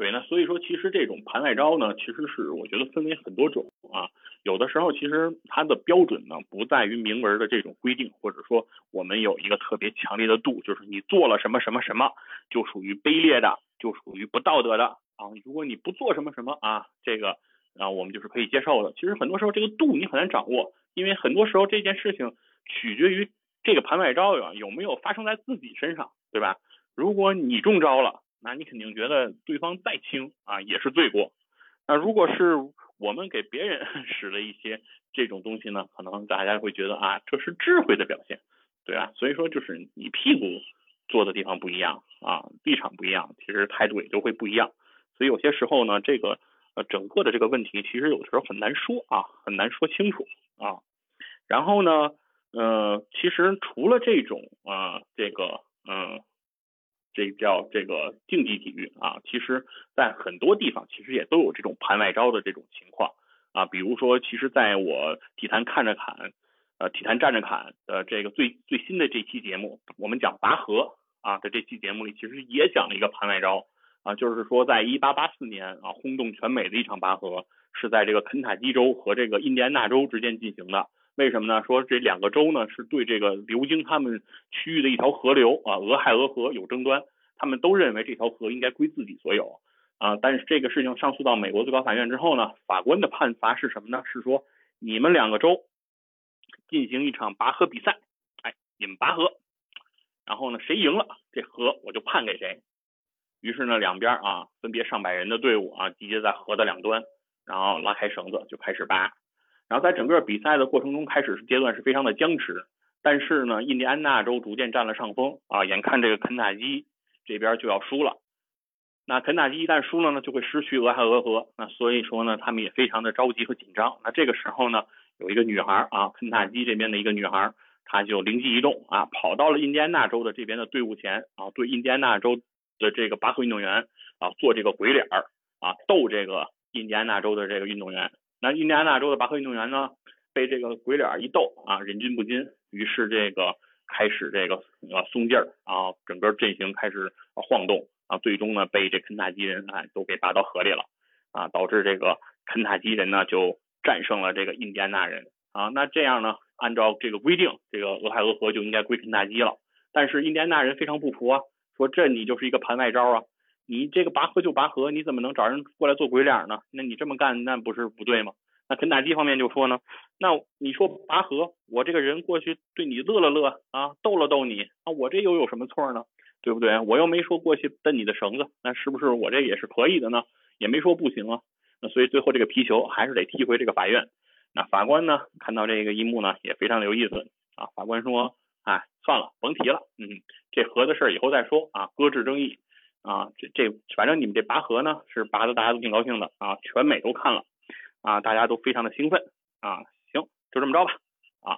对，那所以说，其实这种盘外招呢，其实是我觉得分为很多种啊。有的时候，其实它的标准呢，不在于明文的这种规定，或者说我们有一个特别强烈的度，就是你做了什么什么什么，就属于卑劣的，就属于不道德的啊。如果你不做什么什么啊，这个啊我们就是可以接受的。其实很多时候这个度你很难掌握，因为很多时候这件事情取决于这个盘外招有有没有发生在自己身上，对吧？如果你中招了。那你肯定觉得对方再轻啊也是罪过。那如果是我们给别人 使了一些这种东西呢，可能大家会觉得啊这是智慧的表现，对吧？所以说就是你屁股坐的地方不一样啊，立场不一样，其实态度也就会不一样。所以有些时候呢，这个呃整个的这个问题其实有时候很难说啊，很难说清楚啊。然后呢，呃，其实除了这种啊这个嗯。这叫这个竞技体育啊，其实，在很多地方其实也都有这种盘外招的这种情况啊。比如说，其实在我体坛看着侃，呃，体坛站着侃的这个最最新的这期节目，我们讲拔河啊的这期节目里，其实也讲了一个盘外招啊，就是说，在一八八四年啊，轰动全美的一场拔河，是在这个肯塔基州和这个印第安纳州之间进行的。为什么呢？说这两个州呢是对这个流经他们区域的一条河流啊，俄亥俄河有争端，他们都认为这条河应该归自己所有啊。但是这个事情上诉到美国最高法院之后呢，法官的判罚是什么呢？是说你们两个州进行一场拔河比赛，哎，你们拔河，然后呢谁赢了这河我就判给谁。于是呢两边啊分别上百人的队伍啊集结在河的两端，然后拉开绳子就开始拔。然后在整个比赛的过程中，开始阶段是非常的僵持，但是呢，印第安纳州逐渐占了上风啊，眼看这个肯塔基这边就要输了，那肯塔基一旦输了呢，就会失去俄亥俄河，那所以说呢，他们也非常的着急和紧张。那这个时候呢，有一个女孩啊，肯塔基这边的一个女孩，她就灵机一动啊，跑到了印第安纳州的这边的队伍前啊，对印第安纳州的这个拔河运动员啊做这个鬼脸儿啊，逗这个印第安纳州的这个运动员。那印第安纳州的拔河运动员呢，被这个鬼脸一逗啊，忍俊不禁，于是这个开始这个呃松劲儿啊，整个阵型开始晃动啊，最终呢被这肯塔基人啊都给拔到河里了啊，导致这个肯塔基人呢就战胜了这个印第安纳人啊。那这样呢，按照这个规定，这个俄亥俄河就应该归肯塔基了。但是印第安纳人非常不服啊，说这你就是一个盘外招啊。你这个拔河就拔河，你怎么能找人过来做鬼脸呢？那你这么干，那不是不对吗？那肯塔基方面就说呢，那你说拔河，我这个人过去对你乐了乐啊，逗了逗你啊，我这又有什么错呢？对不对？我又没说过去蹬你的绳子，那是不是我这也是可以的呢？也没说不行啊。那所以最后这个皮球还是得踢回这个法院。那法官呢，看到这个一幕呢，也非常的有意思啊。法官说，哎，算了，甭提了，嗯，这河的事儿以后再说啊，搁置争议。啊，这这反正你们这拔河呢是拔的大家都挺高兴的啊，全美都看了啊，大家都非常的兴奋啊，行，就这么着吧啊，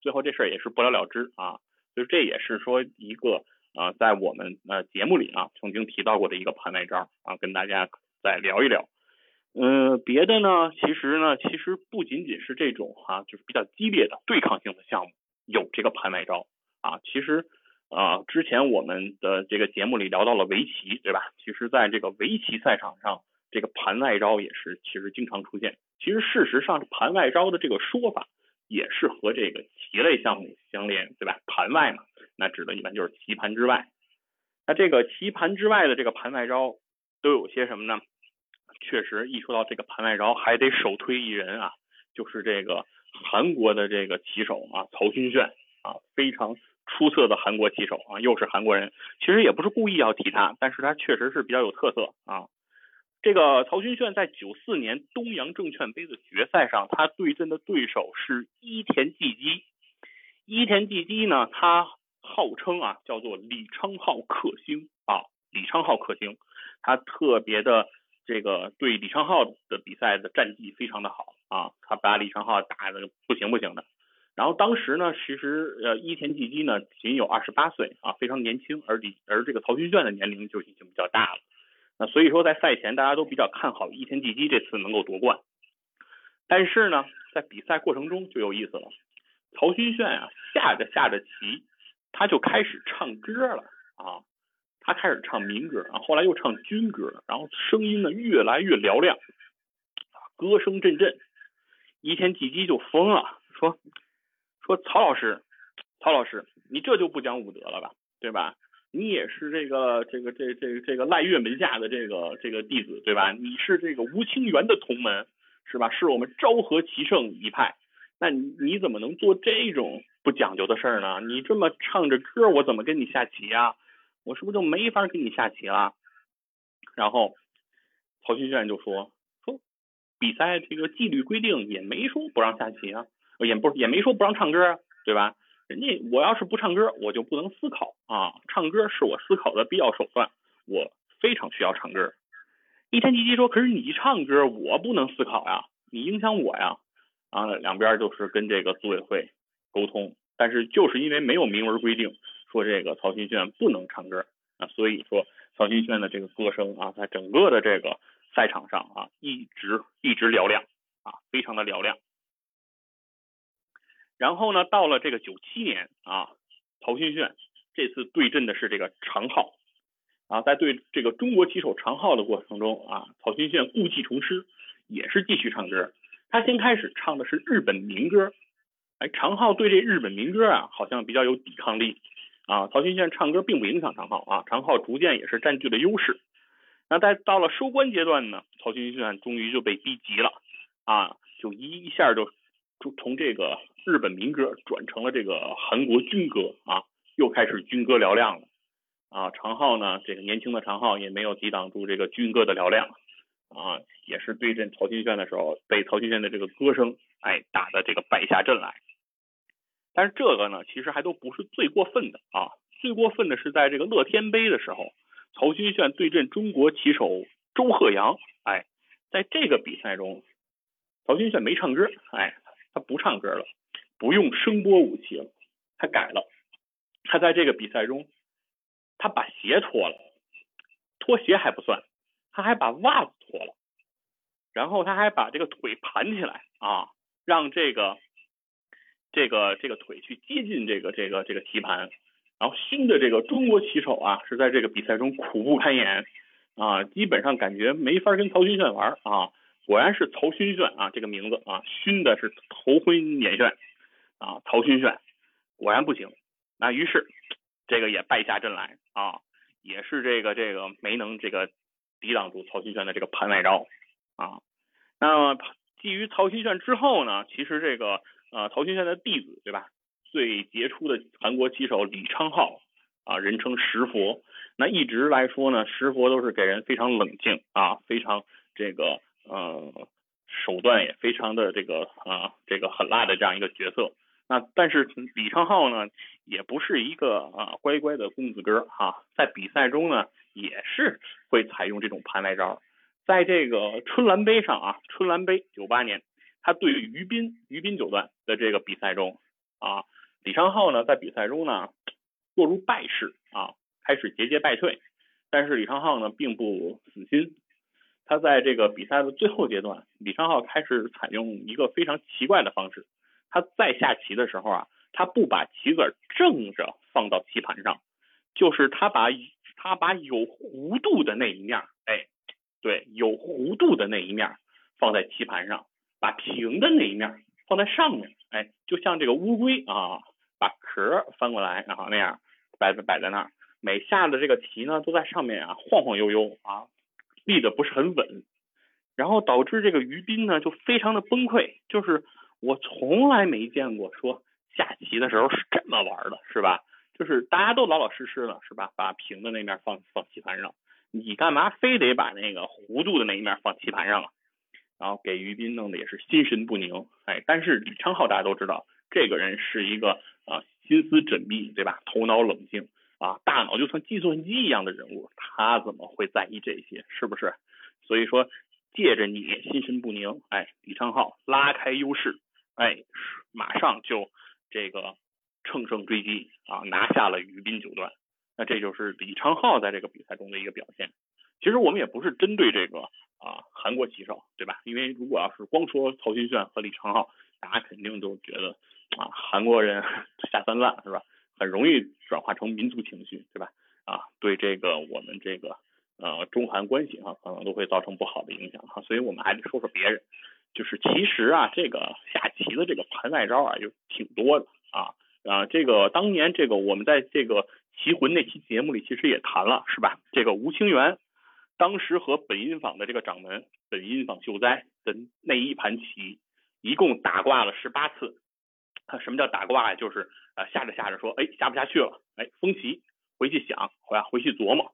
最后这事儿也是不了了之啊，就是这也是说一个啊，在我们呃节目里啊曾经提到过的一个盘外招啊，跟大家再聊一聊。嗯，别的呢，其实呢，其实不仅仅是这种哈，就是比较激烈的对抗性的项目有这个盘外招啊，其实。啊，之前我们的这个节目里聊到了围棋，对吧？其实，在这个围棋赛场上，这个盘外招也是其实经常出现。其实，事实上，盘外招的这个说法也是和这个棋类项目相连，对吧？盘外嘛，那指的一般就是棋盘之外。那这个棋盘之外的这个盘外招都有些什么呢？确实，一说到这个盘外招，还得首推一人啊，就是这个韩国的这个棋手啊，曹勋炫啊，非常。出色的韩国棋手啊，又是韩国人，其实也不是故意要提他，但是他确实是比较有特色啊。这个曹勋炫在九四年东洋证券杯的决赛上，他对阵的对手是伊田纪基。伊田纪基呢，他号称啊叫做李昌镐克星啊，李昌镐克星，他特别的这个对李昌镐的比赛的战绩非常的好啊，他把李昌镐打的不行不行的。然后当时呢，其实呃伊田纪基呢仅有二十八岁啊，非常年轻，而李而这个曹勋炫的年龄就已经比较大了。那所以说，在赛前大家都比较看好伊田纪基这次能够夺冠，但是呢，在比赛过程中就有意思了。曹勋炫啊，下着下着棋，他就开始唱歌了啊，他开始唱民歌啊，后来又唱军歌，然后声音呢越来越嘹亮，歌声阵阵。伊田纪基就疯了，说说曹老师，曹老师，你这就不讲武德了吧，对吧？你也是这个这个这这个这个赖月门下的这个这个弟子对吧？你是这个吴清源的同门是吧？是我们昭和棋圣一派，那你你怎么能做这种不讲究的事儿呢？你这么唱着歌，我怎么跟你下棋啊？我是不是就没法跟你下棋了？然后曹勋炫就说说比赛这个纪律规定也没说不让下棋啊，也不也没说不让唱歌啊，对吧？人家我要是不唱歌，我就不能思考啊！唱歌是我思考的必要手段，我非常需要唱歌。一天吉吉说：“可是你唱歌，我不能思考呀，你影响我呀！”啊，两边就是跟这个组委会沟通，但是就是因为没有明文规定说这个曹勋炫不能唱歌啊，所以说曹勋炫的这个歌声啊，在整个的这个赛场上啊，一直一直嘹亮啊，非常的嘹亮。然后呢，到了这个九七年啊，曹勋炫这次对阵的是这个常浩啊，在对这个中国棋手常浩的过程中啊，曹勋炫故技重施，也是继续唱歌。他先开始唱的是日本民歌，哎，常浩对这日本民歌啊，好像比较有抵抗力啊。曹勋炫唱歌并不影响常浩啊，常浩逐渐也是占据了优势。那在到了收官阶段呢，曹勋炫终于就被逼急了啊，就一一下就就从这个。日本民歌转成了这个韩国军歌啊，又开始军歌嘹亮了啊。长浩呢，这个年轻的长浩也没有抵挡住这个军歌的嘹亮啊，也是对阵曹勋炫的时候，被曹勋炫的这个歌声哎打的这个败下阵来。但是这个呢，其实还都不是最过分的啊，最过分的是在这个乐天杯的时候，曹勋炫对阵中国棋手周鹤阳，哎，在这个比赛中，曹勋炫没唱歌，哎，他不唱歌了。不用声波武器了，他改了。他在这个比赛中，他把鞋脱了，脱鞋还不算，他还把袜子脱了，然后他还把这个腿盘起来啊，让这个这个这个腿去接近这个这个这个棋盘，然后熏的这个中国棋手啊是在这个比赛中苦不堪言啊，基本上感觉没法跟曹勋炫玩啊。果然是曹勋炫啊，这个名字啊，熏的是头昏眼眩。啊，曹勋炫果然不行，那于是这个也败下阵来啊，也是这个这个没能这个抵挡住曹勋炫的这个盘外招啊。那么基于曹勋炫之后呢，其实这个呃曹勋炫的弟子对吧，最杰出的韩国棋手李昌镐啊，人称石佛。那一直来说呢，石佛都是给人非常冷静啊，非常这个呃手段也非常的这个啊这个狠辣的这样一个角色。那但是李昌镐呢，也不是一个啊乖乖的公子哥哈，在比赛中呢也是会采用这种盘外招，在这个春兰杯上啊，春兰杯九八年，他对于斌于斌九段的这个比赛中啊，李昌镐呢在比赛中呢落入败势啊，开始节节败退，但是李昌镐呢并不死心，他在这个比赛的最后阶段，李昌镐开始采用一个非常奇怪的方式。他在下棋的时候啊，他不把棋子正着放到棋盘上，就是他把他把有弧度的那一面，哎，对，有弧度的那一面放在棋盘上，把平的那一面放在上面，哎，就像这个乌龟啊，把壳翻过来，然后那样摆摆在那儿，每下的这个棋呢都在上面啊晃晃悠悠啊，立的不是很稳，然后导致这个于斌呢就非常的崩溃，就是。我从来没见过说下棋的时候是这么玩的，是吧？就是大家都老老实实的，是吧？把平的那面放放棋盘上，你干嘛非得把那个弧度的那一面放棋盘上啊？然后给于斌弄得也是心神不宁。哎，但是李昌镐大家都知道，这个人是一个啊心思缜密，对吧？头脑冷静啊，大脑就像计算机一样的人物，他怎么会在意这些？是不是？所以说，借着你心神不宁，哎，李昌镐拉开优势，哎，马上就这个乘胜追击啊，拿下了于斌九段。那这就是李昌镐在这个比赛中的一个表现。其实我们也不是针对这个啊韩国棋手，对吧？因为如果要是光说曹勋炫和李昌镐，大家肯定都觉得啊韩国人 下三滥是吧？很容易转化成民族情绪，对吧？啊，对这个我们这个呃中韩关系啊，可能都会造成不好的影响哈。所以我们还得说说别人。就是其实啊，这个下棋的这个盘外招啊，就挺多的啊啊，这个当年这个我们在这个。棋魂那期节目里其实也谈了，是吧？这个吴清源当时和本因坊的这个掌门本因坊秀哉的那一盘棋，一共打挂了十八次。他什么叫打挂呀？就是啊下着下着说，哎下不下去了，哎封棋，回去想，回回去琢磨，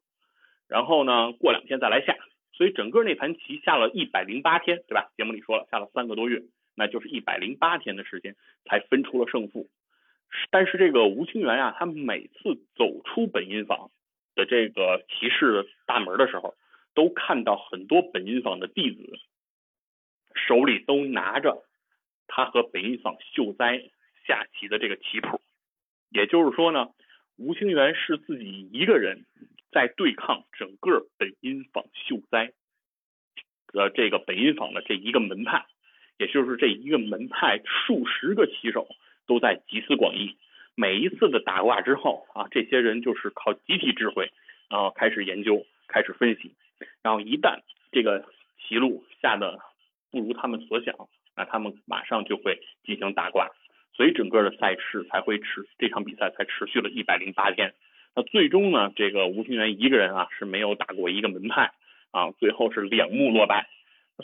然后呢过两天再来下。所以整个那盘棋下了一百零八天，对吧？节目里说了，下了三个多月，那就是一百零八天的时间才分出了胜负。但是这个吴清源呀，他每次走出本因坊的这个棋室大门的时候，都看到很多本因坊的弟子手里都拿着他和本因坊秀哉下棋的这个棋谱。也就是说呢，吴清源是自己一个人在对抗整个本因坊秀哉，呃，这个本因坊的这一个门派，也就是这一个门派数十个棋手。都在集思广益，每一次的打卦之后啊，这些人就是靠集体智慧，然后开始研究，开始分析，然后一旦这个棋路下的不如他们所想，那他们马上就会进行打卦，所以整个的赛事才会持这场比赛才持续了一百零八天。那最终呢，这个吴清源一个人啊是没有打过一个门派啊，最后是两目落败。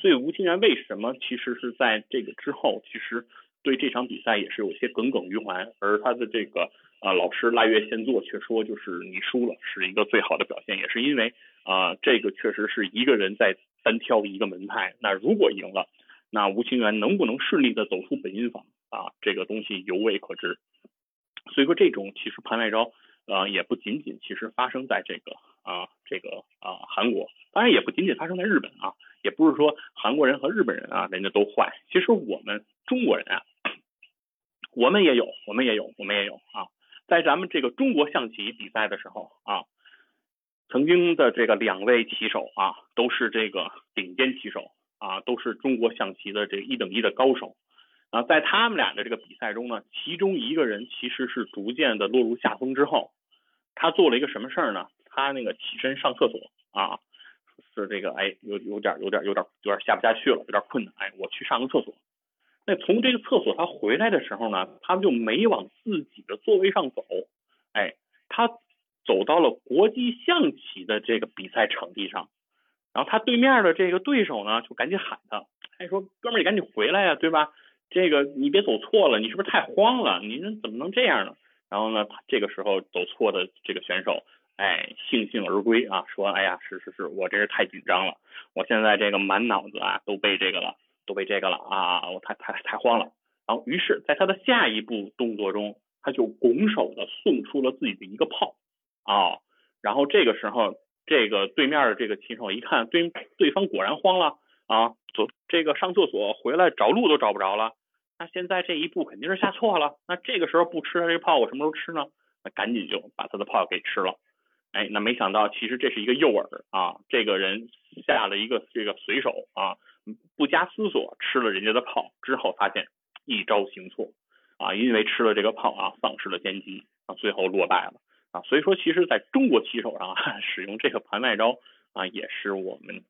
所以吴清源为什么其实是在这个之后，其实。对这场比赛也是有些耿耿于怀，而他的这个啊老师赖月仙作却说，就是你输了是一个最好的表现，也是因为啊这个确实是一个人在单挑一个门派。那如果赢了，那吴清源能不能顺利的走出本因坊啊？这个东西尤为可知。所以说这种其实盘外招啊也不仅仅其实发生在这个啊这个啊韩国，当然也不仅仅发生在日本啊，也不是说韩国人和日本人啊人家都坏，其实我们中国人啊。我们也有，我们也有，我们也有啊！在咱们这个中国象棋比赛的时候啊，曾经的这个两位棋手啊，都是这个顶尖棋手啊，都是中国象棋的这一等一的高手啊。在他们俩的这个比赛中呢，其中一个人其实是逐渐的落入下风之后，他做了一个什么事儿呢？他那个起身上厕所啊，是这个哎，有有点有点有点有点下不下去了，有点困难，哎，我去上个厕所。那从这个厕所他回来的时候呢，他就没往自己的座位上走，哎，他走到了国际象棋的这个比赛场地上，然后他对面的这个对手呢，就赶紧喊他，哎，说哥们儿你赶紧回来呀，对吧？这个你别走错了，你是不是太慌了？你怎么能这样呢？然后呢，他这个时候走错的这个选手，哎，悻悻而归啊，说，哎呀，是是是，我这是太紧张了，我现在这个满脑子啊都被这个了。都被这个了啊！我太太太慌了。然后，于是，在他的下一步动作中，他就拱手的送出了自己的一个炮啊。然后这个时候，这个对面的这个棋手一看，对对方果然慌了啊，走这个上厕所回来找路都找不着了。那现在这一步肯定是下错了。那这个时候不吃他这炮，我什么时候吃呢？那赶紧就把他的炮给吃了。哎，那没想到，其实这是一个诱饵啊！这个人下了一个这个随手啊。不加思索吃了人家的炮之后，发现一招行错啊，因为吃了这个炮啊，丧失了先机啊，最后落败了啊。所以说，其实在中国棋手上啊，使用这个盘外招啊，也是我们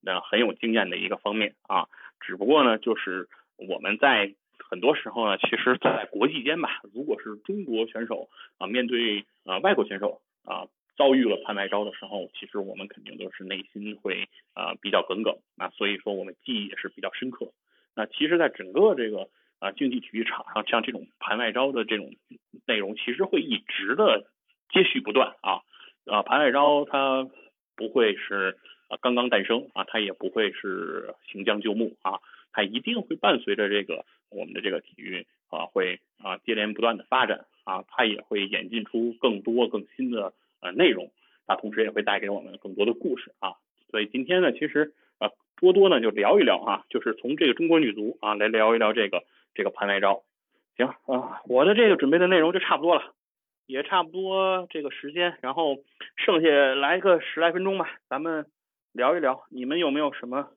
那很有经验的一个方面啊。只不过呢，就是我们在很多时候呢，其实在国际间吧，如果是中国选手啊，面对啊外国选手啊。遭遇了盘外招的时候，其实我们肯定都是内心会啊比较耿耿啊，所以说我们记忆也是比较深刻。那其实，在整个这个啊竞技体育场上，像这种盘外招的这种内容，其实会一直的接续不断啊啊盘外招它不会是啊刚刚诞生啊，它也不会是行将就木啊，它一定会伴随着这个我们的这个体育啊会啊接连不断的发展啊，它也会演进出更多更新的呃内容，啊同时也会带给我们更多的故事啊。所以今天呢，其实啊多多呢就聊一聊啊，就是从这个中国女足啊来聊一聊这个这个潘外招。行啊，我的这个准备的内容就差不多了。也差不多这个时间，然后剩下来个十来分钟吧，咱们聊一聊，你们有没有什么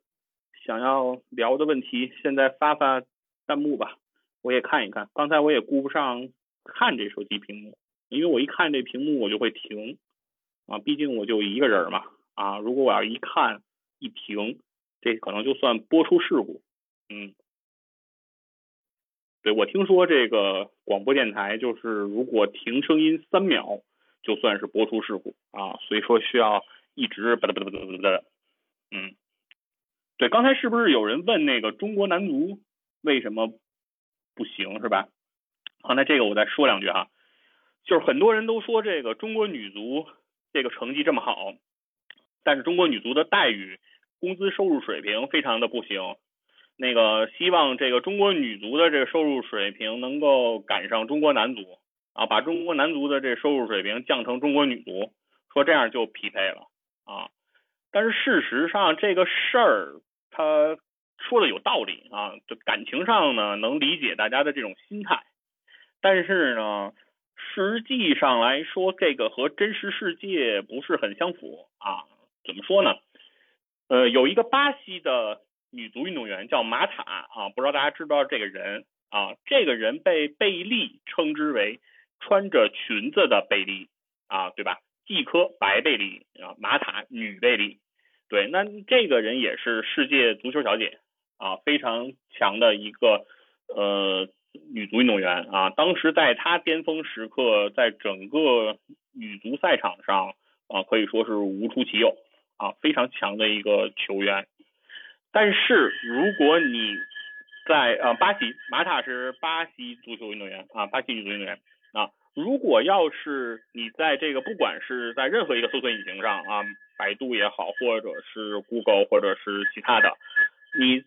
想要聊的问题？现在发发弹幕吧，我也看一看。刚才我也顾不上看这手机屏幕，因为我一看这屏幕我就会停啊，毕竟我就一个人嘛啊，如果我要一看一停，这可能就算播出事故，嗯。对，我听说这个广播电台就是如果停声音三秒，就算是播出事故啊，所以说需要一直哒哒哒哒哒哒，嗯，对，刚才是不是有人问那个中国男足为什么不行是吧？好，那这个我再说两句哈，就是很多人都说这个中国女足这个成绩这么好，但是中国女足的待遇、工资收入水平非常的不行。那个希望这个中国女足的这个收入水平能够赶上中国男足啊，把中国男足的这收入水平降成中国女足，说这样就匹配了啊。但是事实上这个事儿他说的有道理啊，就感情上呢能理解大家的这种心态，但是呢实际上来说这个和真实世界不是很相符啊。怎么说呢？呃，有一个巴西的。女足运动员叫马塔啊，不知道大家知不知道这个人啊？这个人被贝利称之为穿着裙子的贝利啊，对吧？季科白贝利啊，马塔女贝利，对，那这个人也是世界足球小姐啊，非常强的一个呃女足运动员啊。当时在她巅峰时刻，在整个女足赛场上啊，可以说是无出其右啊，非常强的一个球员。但是如果你在呃巴西，马塔是巴西足球运动员啊，巴西女足运动员啊。如果要是你在这个不管是在任何一个搜索引擎上啊，百度也好，或者是 Google 或者是其他的，你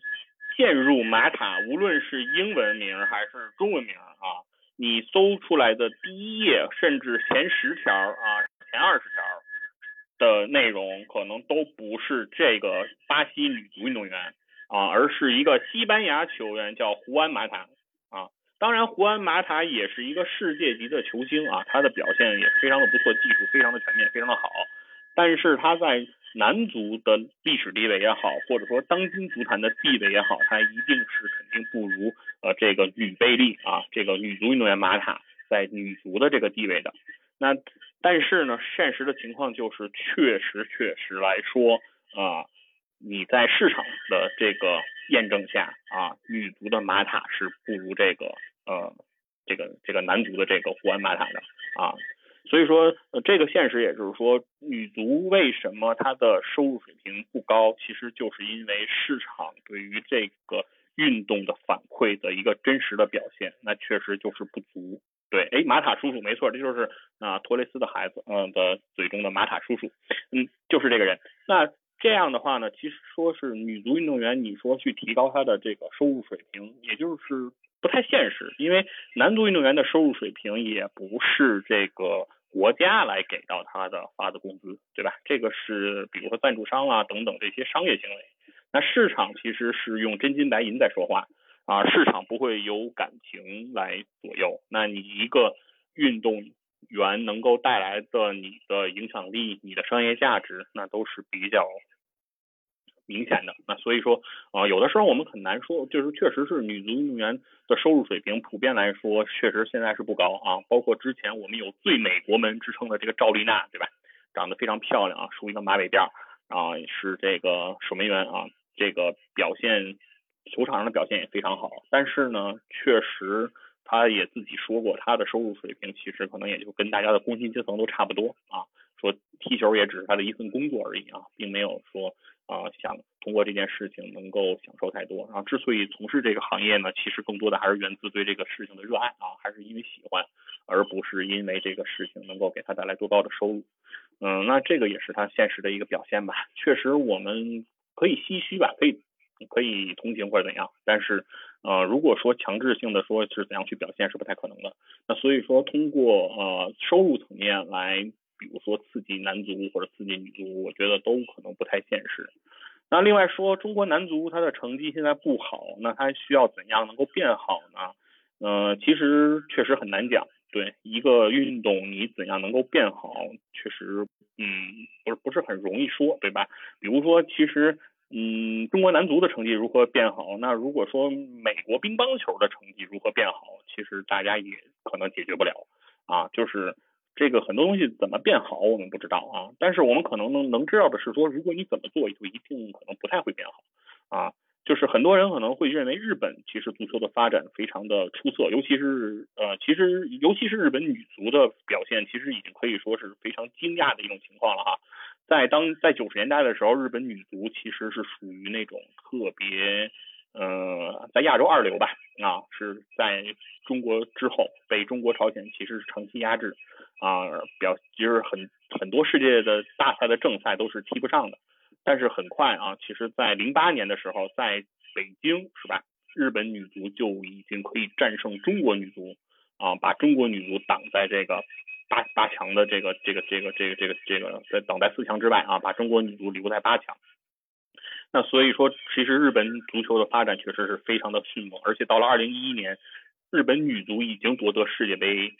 键入马塔，无论是英文名还是中文名啊，你搜出来的第一页甚至前十条啊，前二十条。的内容可能都不是这个巴西女足运动员啊，而是一个西班牙球员叫胡安马塔。当然，胡安马塔也是一个世界级的球星啊，他的表现也非常的不错，技术非常的全面，非常的好。但是他在男足的历史地位也好，或者说当今足坛的地位也好，他一定是肯定不如呃这个女贝利啊，这个女足运动员马塔在女足的这个地位的。那但是呢，现实的情况就是，确实确实来说啊，你在市场的这个验证下啊，女足的马塔是不如这个呃这个这个男足的这个胡安马塔的啊，所以说呃这个现实也就是说，女足为什么它的收入水平不高，其实就是因为市场对于这个运动的反馈的一个真实的表现，那确实就是不足。对，哎，马塔叔叔没错，这就是啊托雷斯的孩子，嗯的嘴中的马塔叔叔，嗯，就是这个人。那这样的话呢，其实说是女足运动员，你说去提高她的这个收入水平，也就是不太现实，因为男足运动员的收入水平也不是这个国家来给到他的发的工资，对吧？这个是比如说赞助商啊等等这些商业行为，那市场其实是用真金白银在说话。啊，市场不会由感情来左右。那你一个运动员能够带来的你的影响力、你的商业价值，那都是比较明显的。那所以说，啊，有的时候我们很难说，就是确实是女足运动员的收入水平普遍来说，确实现在是不高啊。包括之前我们有最美国门之称的这个赵丽娜，对吧？长得非常漂亮啊，梳一个马尾辫儿啊，是这个守门员啊，这个表现。球场上的表现也非常好，但是呢，确实他也自己说过，他的收入水平其实可能也就跟大家的工薪阶层都差不多啊。说踢球也只是他的一份工作而已啊，并没有说啊想通过这件事情能够享受太多。然后之所以从事这个行业呢，其实更多的还是源自对这个事情的热爱啊，还是因为喜欢，而不是因为这个事情能够给他带来多高的收入。嗯，那这个也是他现实的一个表现吧。确实，我们可以唏嘘吧，可以可以同情或者怎样，但是呃，如果说强制性的说是怎样去表现是不太可能的。那所以说，通过呃收入层面来，比如说刺激男足或者刺激女足，我觉得都可能不太现实。那另外说，中国男足他的成绩现在不好，那他需要怎样能够变好呢？呃，其实确实很难讲。对一个运动，你怎样能够变好，确实，嗯，不是不是很容易说，对吧？比如说，其实，嗯，中国男足的成绩如何变好？那如果说美国乒乓球的成绩如何变好，其实大家也可能解决不了啊。就是这个很多东西怎么变好，我们不知道啊。但是我们可能能能知道的是说，如果你怎么做，就一定可能不太会变好啊。就是很多人可能会认为日本其实足球的发展非常的出色，尤其是呃，其实尤其是日本女足的表现，其实已经可以说是非常惊讶的一种情况了哈。在当在九十年代的时候，日本女足其实是属于那种特别呃，在亚洲二流吧啊，是在中国之后被中国朝鲜其实是长期压制啊，表其实很很多世界的大赛的正赛都是踢不上的。但是很快啊，其实，在零八年的时候，在北京是吧？日本女足就已经可以战胜中国女足啊，把中国女足挡在这个八八强的这个这个这个这个这个这个在挡在四强之外啊，把中国女足留在八强。那所以说，其实日本足球的发展确实是非常的迅猛，而且到了二零一一年，日本女足已经夺得世界杯。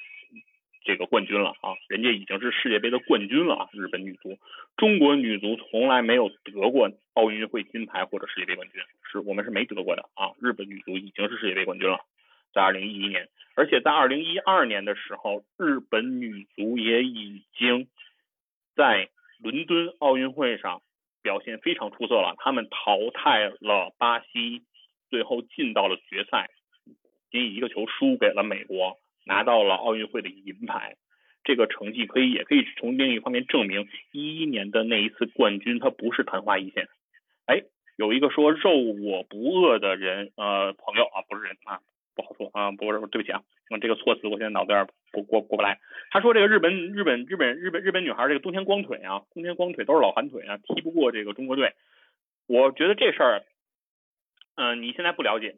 这个冠军了啊，人家已经是世界杯的冠军了啊！日本女足，中国女足从来没有得过奥运会金牌或者世界杯冠军，是我们是没得过的啊！日本女足已经是世界杯冠军了，在二零一一年，而且在二零一二年的时候，日本女足也已经在伦敦奥运会上表现非常出色了，他们淘汰了巴西，最后进到了决赛，仅以一个球输给了美国。拿到了奥运会的银牌，这个成绩可以也可以从另一方面证明一一年的那一次冠军它不是昙花一现。哎，有一个说肉我不饿的人呃朋友啊不是人啊不好说啊不是对不起啊，这个措辞我现在脑子有点过过过不来。他说这个日本日本日本日本日本女孩这个冬天光腿啊冬天光腿都是老寒腿啊踢不过这个中国队。我觉得这事儿嗯你现在不了解。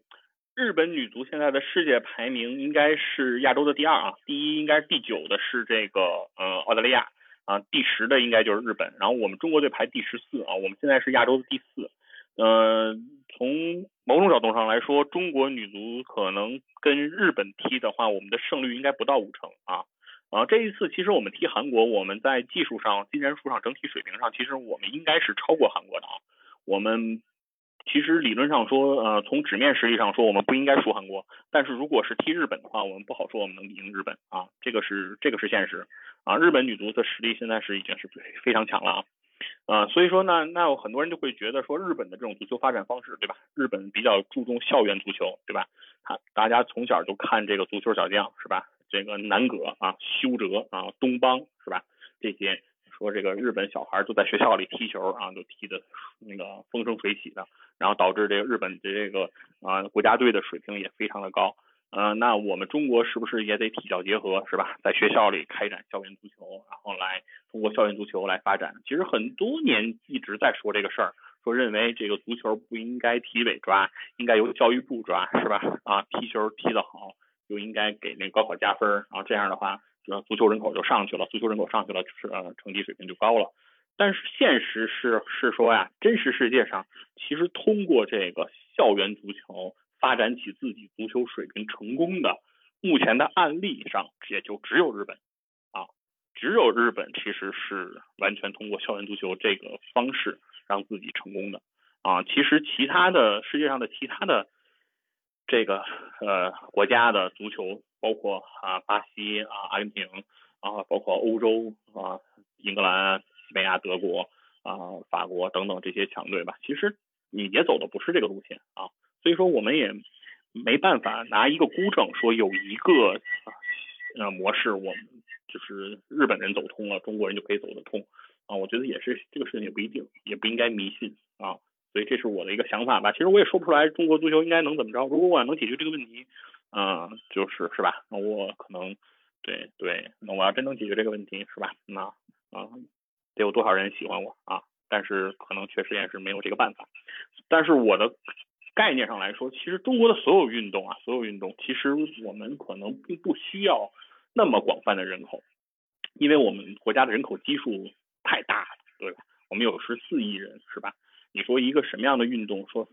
日本女足现在的世界排名应该是亚洲的第二啊，第一应该是第九的是这个呃澳大利亚啊，第十的应该就是日本，然后我们中国队排第十四啊，我们现在是亚洲的第四。嗯，从某种角度上来说，中国女足可能跟日本踢的话，我们的胜率应该不到五成啊。啊，这一次其实我们踢韩国，我们在技术上、技战术上、整体水平上，其实我们应该是超过韩国的啊，我们。其实理论上说，呃，从纸面实力上说，我们不应该输韩国。但是如果是踢日本的话，我们不好说我们能赢日本啊，这个是这个是现实啊。日本女足的实力现在是已经是非常强了啊，啊，所以说呢，那有很多人就会觉得说，日本的这种足球发展方式，对吧？日本比较注重校园足球，对吧？他大家从小就看这个足球小将，是吧？这个南葛啊，修哲啊，东邦，是吧？这些。说这个日本小孩就在学校里踢球啊，就踢的那个风生水起的，然后导致这个日本的这个啊国家队的水平也非常的高。嗯，那我们中国是不是也得体教结合，是吧？在学校里开展校园足球，然后来通过校园足球来发展。其实很多年一直在说这个事儿，说认为这个足球不应该体委抓，应该由教育部抓，是吧？啊，踢球踢得好就应该给那高考加分，然后这样的话。足球人口就上去了，足球人口上去了，就是呃成绩水平就高了。但是现实是是说呀，真实世界上其实通过这个校园足球发展起自己足球水平成功的，目前的案例上也就只有日本啊，只有日本其实是完全通过校园足球这个方式让自己成功的啊。其实其他的世界上的其他的。这个呃国家的足球，包括啊巴西啊阿根廷啊，包括欧洲啊英格兰、西班牙、德国啊法国等等这些强队吧，其实你也走的不是这个路线啊，所以说我们也没办法拿一个孤证说有一个呃模式，我们就是日本人走通了，中国人就可以走得通啊，我觉得也是这个事情也不一定，也不应该迷信啊。所以这是我的一个想法吧，其实我也说不出来中国足球应该能怎么着。如果我能解决这个问题，嗯，就是是吧？那我可能对对，那我要真能解决这个问题，是吧？那啊。得有多少人喜欢我啊？但是可能确实也是没有这个办法。但是我的概念上来说，其实中国的所有运动啊，所有运动，其实我们可能并不需要那么广泛的人口，因为我们国家的人口基数太大了，对吧？我们有十四亿人，是吧？你说一个什么样的运动，说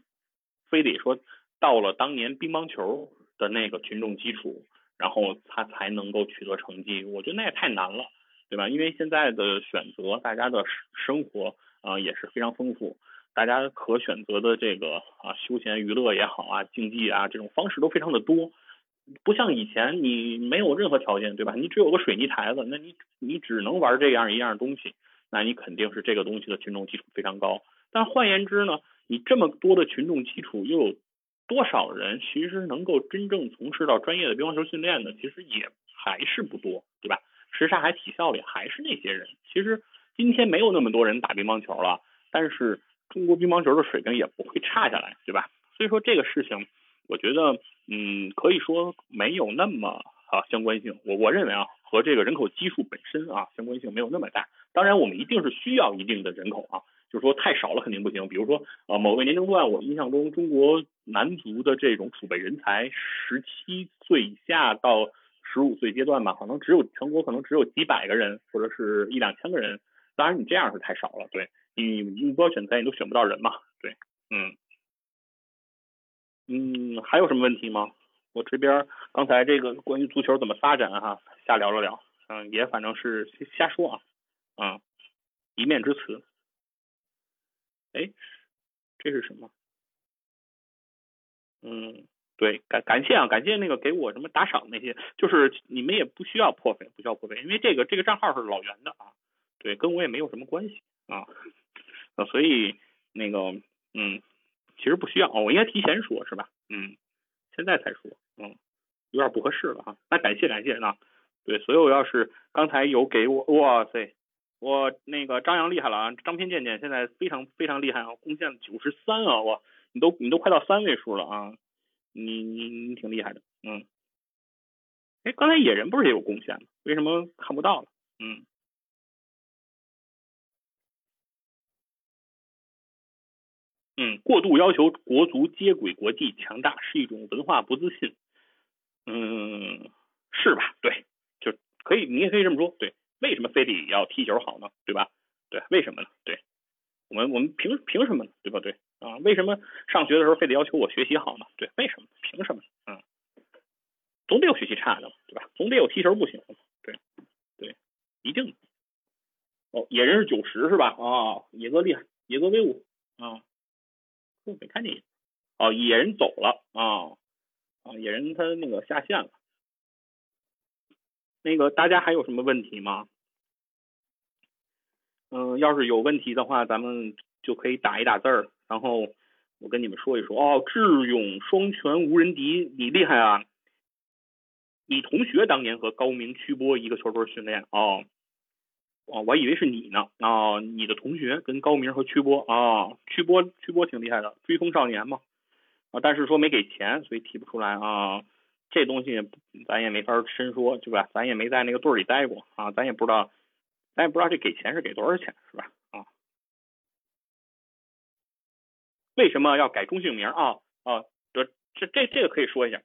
非得说到了当年乒乓球的那个群众基础，然后他才能够取得成绩？我觉得那也太难了，对吧？因为现在的选择，大家的生活啊也是非常丰富，大家可选择的这个啊休闲娱乐也好啊，竞技啊这种方式都非常的多，不像以前你没有任何条件，对吧？你只有个水泥台子，那你你只能玩这样一样东西。那你肯定是这个东西的群众基础非常高，但换言之呢，你这么多的群众基础，又有多少人其实能够真正从事到专业的乒乓球训练呢？其实也还是不多，对吧？什刹海体校里还是那些人。其实今天没有那么多人打乒乓球了，但是中国乒乓球的水平也不会差下来，对吧？所以说这个事情，我觉得，嗯，可以说没有那么啊相关性。我我认为啊，和这个人口基数本身啊相关性没有那么大。当然，我们一定是需要一定的人口啊，就是说太少了肯定不行。比如说，呃，某个年龄段，我印象中中国男足的这种储备人才，十七岁以下到十五岁阶段吧，可能只有全国可能只有几百个人，或者是一两千个人。当然，你这样是太少了，对你目标选材你都选不到人嘛，对，嗯，嗯，还有什么问题吗？我这边刚才这个关于足球怎么发展哈，瞎聊了聊，嗯，也反正是瞎说啊。嗯，一面之词。哎，这是什么？嗯，对，感感谢啊，感谢那个给我什么打赏那些，就是你们也不需要破费，不需要破费，因为这个这个账号是老袁的啊，对，跟我也没有什么关系啊，呃所以那个嗯，其实不需要，我应该提前说是吧？嗯，现在才说，嗯，有点不合适了哈。那感谢感谢啊，对，所有要是刚才有给我，哇塞。我那个张扬厉害了啊，张偏健健现在非常非常厉害啊，贡献九十三啊，哇，你都你都快到三位数了啊，你你你挺厉害的，嗯，哎，刚才野人不是也有贡献吗？为什么看不到了？嗯，嗯，过度要求国足接轨国际强大是一种文化不自信，嗯，是吧？对，就可以，你也可以这么说，对。为什么非得要踢球好呢？对吧？对，为什么呢？对，我们我们凭凭什么呢？对吧？对啊，为什么上学的时候非得要求我学习好呢？对，为什么？凭什么？嗯，总得有学习差的嘛，对吧？总得有踢球不行的，对对，一定。哦，野人是九十是吧？啊，野哥厉害，野哥威武啊！我没看见。哦，野人走了啊啊，野人他那个下线了。那个大家还有什么问题吗？嗯，要是有问题的话，咱们就可以打一打字儿，然后我跟你们说一说。哦，智勇双全无人敌，你厉害啊！你同学当年和高明、曲波一个球队训练哦，哦，我以为是你呢。啊，你的同学跟高明和曲波啊，曲波曲波挺厉害的，追风少年嘛。啊，但是说没给钱，所以提不出来啊。这东西咱也没法深说，对吧？咱也没在那个队里待过啊，咱也不知道。咱也不知道这给钱是给多少钱，是吧？啊，为什么要改中性名啊？啊，这这这这个可以说一下，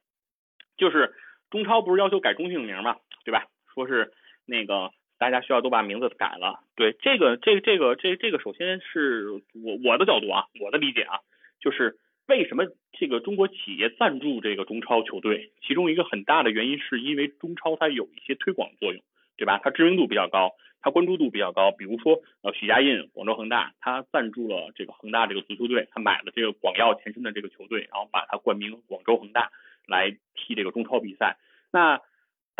就是中超不是要求改中性名嘛，对吧？说是那个大家需要都把名字改了。对，这个这个这个这这个首先是我我的角度啊，我的理解啊，就是为什么这个中国企业赞助这个中超球队，其中一个很大的原因是因为中超它有一些推广作用，对吧？它知名度比较高。它关注度比较高，比如说呃许家印，广州恒大，他赞助了这个恒大这个足球队，他买了这个广药前身的这个球队，然后把它冠名广州恒大来踢这个中超比赛，那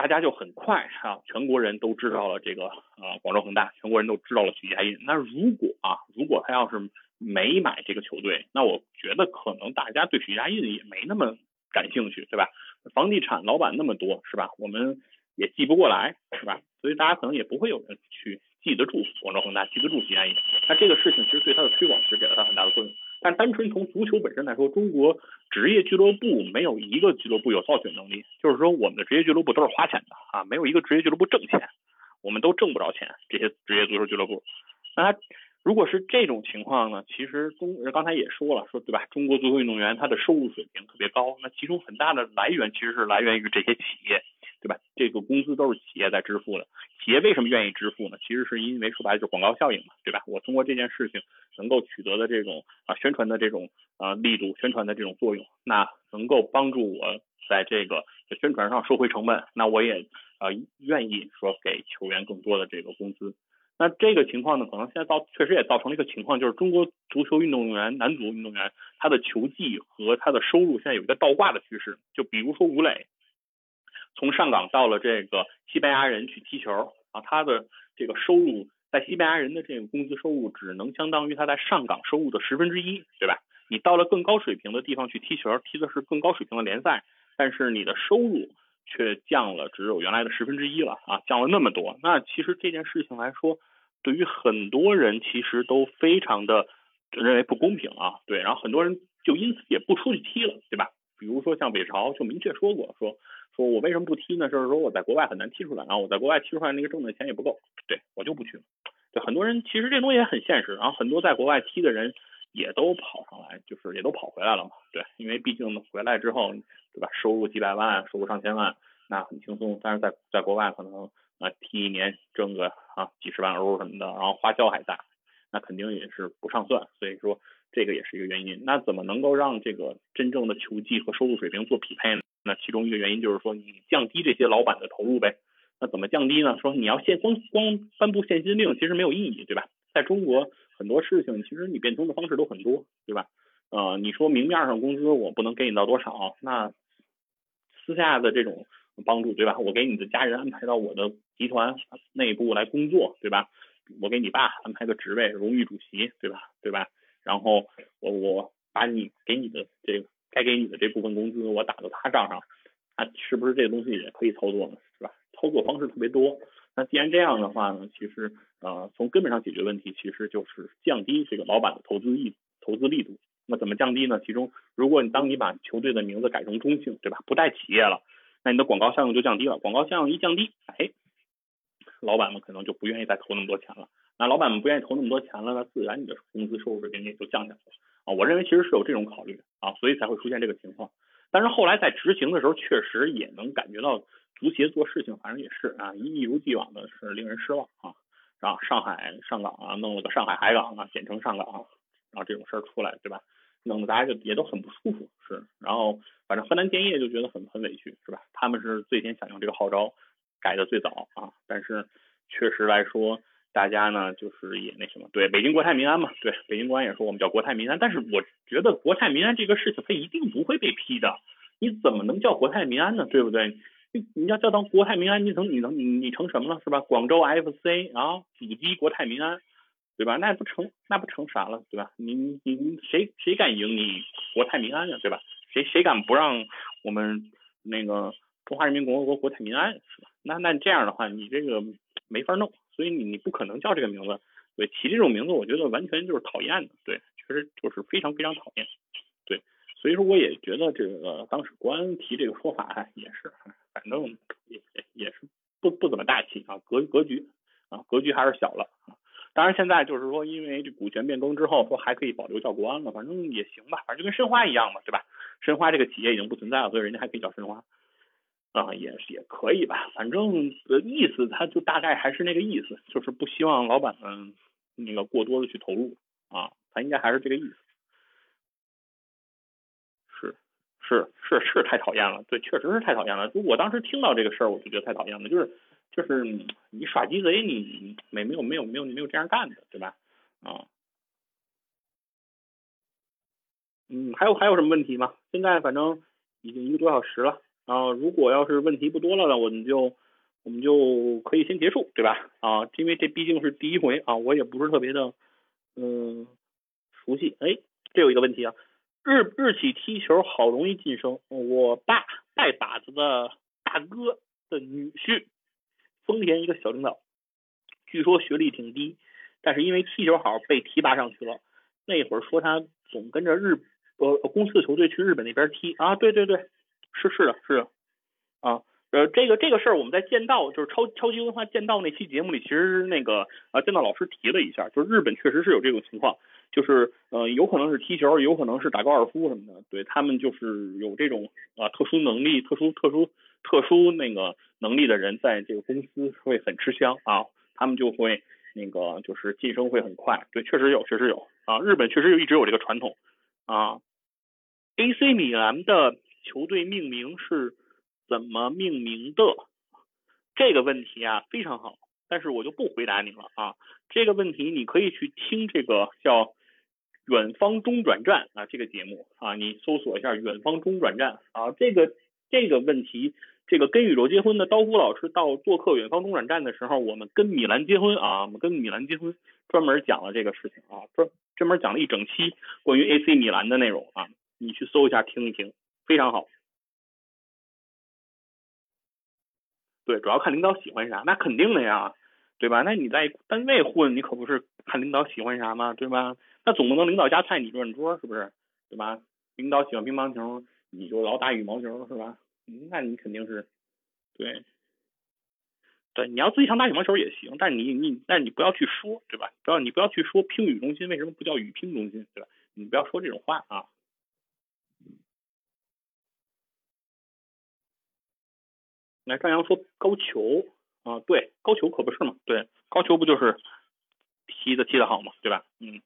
大家就很快啊，全国人都知道了这个呃广州恒大，全国人都知道了许家印。那如果啊，如果他要是没买这个球队，那我觉得可能大家对许家印也没那么感兴趣，对吧？房地产老板那么多，是吧？我们。也记不过来，是吧？所以大家可能也不会有人去记得住广州恒大，记得住许家印。那这个事情其实对他的推广是给了他很大的作用。但单纯从足球本身来说，中国职业俱乐部没有一个俱乐部有造血能力。就是说，我们的职业俱乐部都是花钱的啊，没有一个职业俱乐部挣钱，我们都挣不着钱。这些职业足球俱乐部那如果是这种情况呢，其实中刚才也说了，说对吧？中国足球运动员他的收入水平特别高，那其中很大的来源其实是来源于这些企业，对吧？这个工资都是企业在支付的。企业为什么愿意支付呢？其实是因为说白了就是广告效应嘛，对吧？我通过这件事情能够取得的这种啊宣传的这种啊力度，宣传的这种作用，那能够帮助我在这个宣传上收回成本，那我也啊愿意说给球员更多的这个工资。那这个情况呢，可能现在造确实也造成了一个情况，就是中国足球运动员男足运动员他的球技和他的收入现在有一个倒挂的趋势。就比如说吴磊，从上港到了这个西班牙人去踢球啊，他的这个收入在西班牙人的这个工资收入只能相当于他在上港收入的十分之一，对吧？你到了更高水平的地方去踢球，踢的是更高水平的联赛，但是你的收入却降了，只有原来的十分之一了啊，降了那么多。那其实这件事情来说，对于很多人其实都非常的认为不公平啊，对，然后很多人就因此也不出去踢了，对吧？比如说像北朝就明确说过，说我为什么不踢呢？就是说我在国外很难踢出来，然后我在国外踢出来那个挣的钱也不够，对我就不去了。就很多人其实这东西也很现实，然后很多在国外踢的人也都跑上来，就是也都跑回来了嘛，对，因为毕竟回来之后，对吧？收入几百万，收入上千万，那很轻松，但是在在国外可能。啊，踢一年挣个啊几十万欧什么的，然后花销还大，那肯定也是不上算，所以说这个也是一个原因。那怎么能够让这个真正的球技和收入水平做匹配呢？那其中一个原因就是说你降低这些老板的投入呗。那怎么降低呢？说你要限光光颁布限薪令，其实没有意义，对吧？在中国很多事情其实你变通的方式都很多，对吧？呃，你说明面上工资我不能给你到多少，那私下的这种。帮助对吧？我给你的家人安排到我的集团内部来工作，对吧？我给你爸安排个职位，荣誉主席，对吧？对吧？然后我我把你给你的这个该给你的这部分工资我打到他账上，那是不是这个东西也可以操作呢？是吧？操作方式特别多。那既然这样的话呢，其实呃从根本上解决问题，其实就是降低这个老板的投资力投资力度。那怎么降低呢？其中如果你当你把球队的名字改成中性，对吧？不带企业了。那你的广告效应就降低了，广告效应一降低，哎，老板们可能就不愿意再投那么多钱了。那老板们不愿意投那么多钱了，那自然你的工资收入水平也就降下来了我认为其实是有这种考虑啊，所以才会出现这个情况。但是后来在执行的时候，确实也能感觉到足协做事情，反正也是啊，一如既往的是令人失望啊。然后上海上港啊，弄了个上海海港啊，简称上港，然后这种事儿出来，对吧？弄得大家就也都很不舒服，是，然后反正河南建业就觉得很很委屈，是吧？他们是最先响应这个号召，改的最早啊，但是确实来说，大家呢就是也那什么，对，北京国泰民安嘛，对，北京国安也说我们叫国泰民安，但是我觉得国泰民安这个事情它一定不会被批的，你怎么能叫国泰民安呢？对不对？你你要叫当国泰民安，你成你能你你成什么了是吧？广州 FC 啊，阻击国泰民安。对吧？那不成，那不成啥了，对吧？你你你谁谁敢赢你国泰民安呀，对吧？谁谁敢不让我们那个中华人民共和国国泰民安，是吧？那那这样的话，你这个没法弄，所以你你不可能叫这个名字。对，起这种名字，我觉得完全就是讨厌的，对，确实就是非常非常讨厌。对，所以说我也觉得这个当时国安提这个说法也是，反正也也是不不怎么大气啊，格格局啊格局还是小了。当然，现在就是说，因为这股权变更之后，说还可以保留叫国安了，反正也行吧，反正就跟申花一样嘛，对吧？申花这个企业已经不存在了，所以人家还可以叫申花，啊，也也可以吧，反正意思他就大概还是那个意思，就是不希望老板们那个过多的去投入啊，他应该还是这个意思。是是是是太讨厌了，对，确实是太讨厌了。就我当时听到这个事儿，我就觉得太讨厌了，就是。就是你耍鸡贼，你没没有没有没有没有这样干的，对吧？啊，嗯，还有还有什么问题吗？现在反正已经一个多小时了啊，如果要是问题不多了呢，我们就我们就可以先结束，对吧？啊，因为这毕竟是第一回啊，我也不是特别的嗯熟悉。哎，这有一个问题啊，日日企踢球好容易晋升，我爸带把子的大哥的女婿。丰田一个小领导，据说学历挺低，但是因为踢球好被提拔上去了。那会儿说他总跟着日呃公司的球队去日本那边踢啊，对对对，是是的是的啊，呃，这个这个事儿我们在剑道，就是超超级文化剑道那期节目里，其实那个啊剑道老师提了一下，就是日本确实是有这种情况，就是呃有可能是踢球，有可能是打高尔夫什么的，对他们就是有这种啊特殊能力、特殊特殊特殊那个能力的人，在这个公司会很吃香啊，他们就会那个就是晋升会很快，对，确实有，确实有啊，日本确实有一直有这个传统啊。A.C. 米兰的球队命名是怎么命名的？这个问题啊非常好，但是我就不回答你了啊。这个问题你可以去听这个叫《远方中转站》啊这个节目啊，你搜索一下《远方中转站》啊。这个这个问题，这个跟宇宙结婚的刀夫老师到做客《远方中转站》的时候，我们跟米兰结婚啊，我们跟米兰结婚专门讲了这个事情啊，专专门讲了一整期关于 A.C. 米兰的内容啊。你去搜一下听一听，非常好。对，主要看领导喜欢啥，那肯定的呀，对吧？那你在单位混，你可不是看领导喜欢啥吗？对吧？那总不能领导夹菜你转桌，是不是？对吧？领导喜欢乒乓球，你就老打羽毛球，是吧？那你肯定是，对，对，你要自己想打羽毛球也行，但是你你，但是你不要去说，对吧？不要你不要去说乒羽中心为什么不叫羽乒中心，对吧？你不要说这种话啊。来，张扬说高球啊，对，高球可不是嘛，对，高球不就是踢的踢的好嘛，对吧？嗯。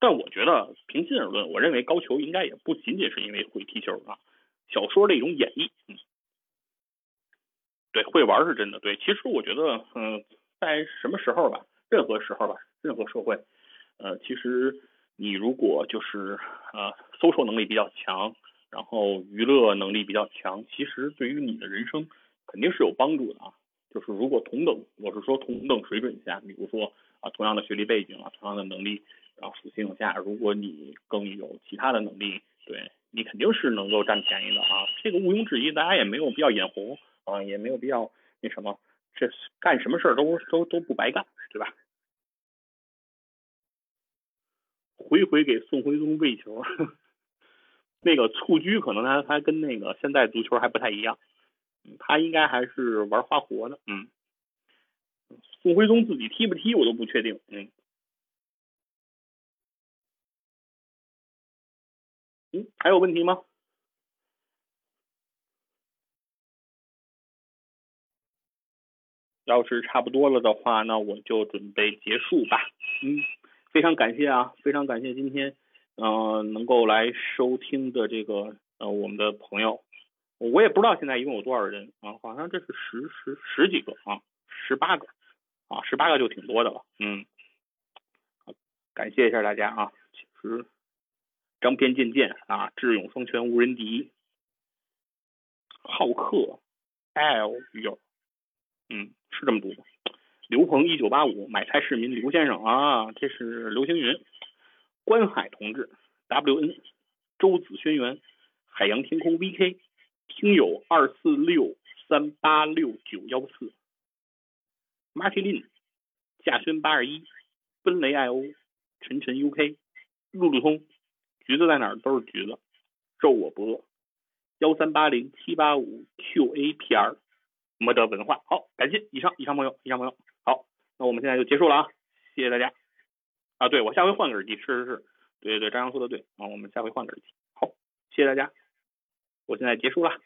但我觉得平心而论，我认为高球应该也不仅仅是因为会踢球啊，小说的一种演绎，嗯，对，会玩是真的，对。其实我觉得，嗯，在什么时候吧，任何时候吧，任何社会，呃，其实你如果就是呃，搜索能力比较强。然后娱乐能力比较强，其实对于你的人生肯定是有帮助的啊。就是如果同等，我是说同等水准下，比如说啊同样的学历背景啊，同样的能力啊属性下，如果你更有其他的能力，对你肯定是能够占便宜的啊。这个毋庸置疑，大家也没有必要眼红啊，也没有必要那什么，这干什么事儿都都都不白干，对吧？回回给宋徽宗喂球。那个蹴鞠可能他他跟那个现在足球还不太一样，他应该还是玩花活的，嗯，宋徽宗自己踢不踢我都不确定，嗯，嗯，还有问题吗？要是差不多了的话，那我就准备结束吧，嗯，非常感谢啊，非常感谢今天。嗯，能够来收听的这个呃，我们的朋友，我也不知道现在一共有多少人啊，好像这是十十十几个啊，十八个啊，十八个就挺多的了，嗯，感谢一下大家啊，其实张边渐渐啊，智勇双全无人敌，好客 L 有，嗯，是这么读吗？刘鹏一九八五买菜市民刘先生啊，这是刘星云。关海同志，WN，周子轩辕，海洋天空 VK，听友二四六三八六九幺四，Martin，夏轩八二一，奔雷 IO，晨晨 UK，路路通，橘子在哪儿都是橘子，肉我不饿，幺三八零七八五 QAPR，摩德文化，好，感谢以上以上朋友以上朋友，好，那我们现在就结束了啊，谢谢大家。啊，对，我下回换个耳机，是是是，对对对，张扬说的对啊，我们下回换个耳机，好，谢谢大家，我现在结束了。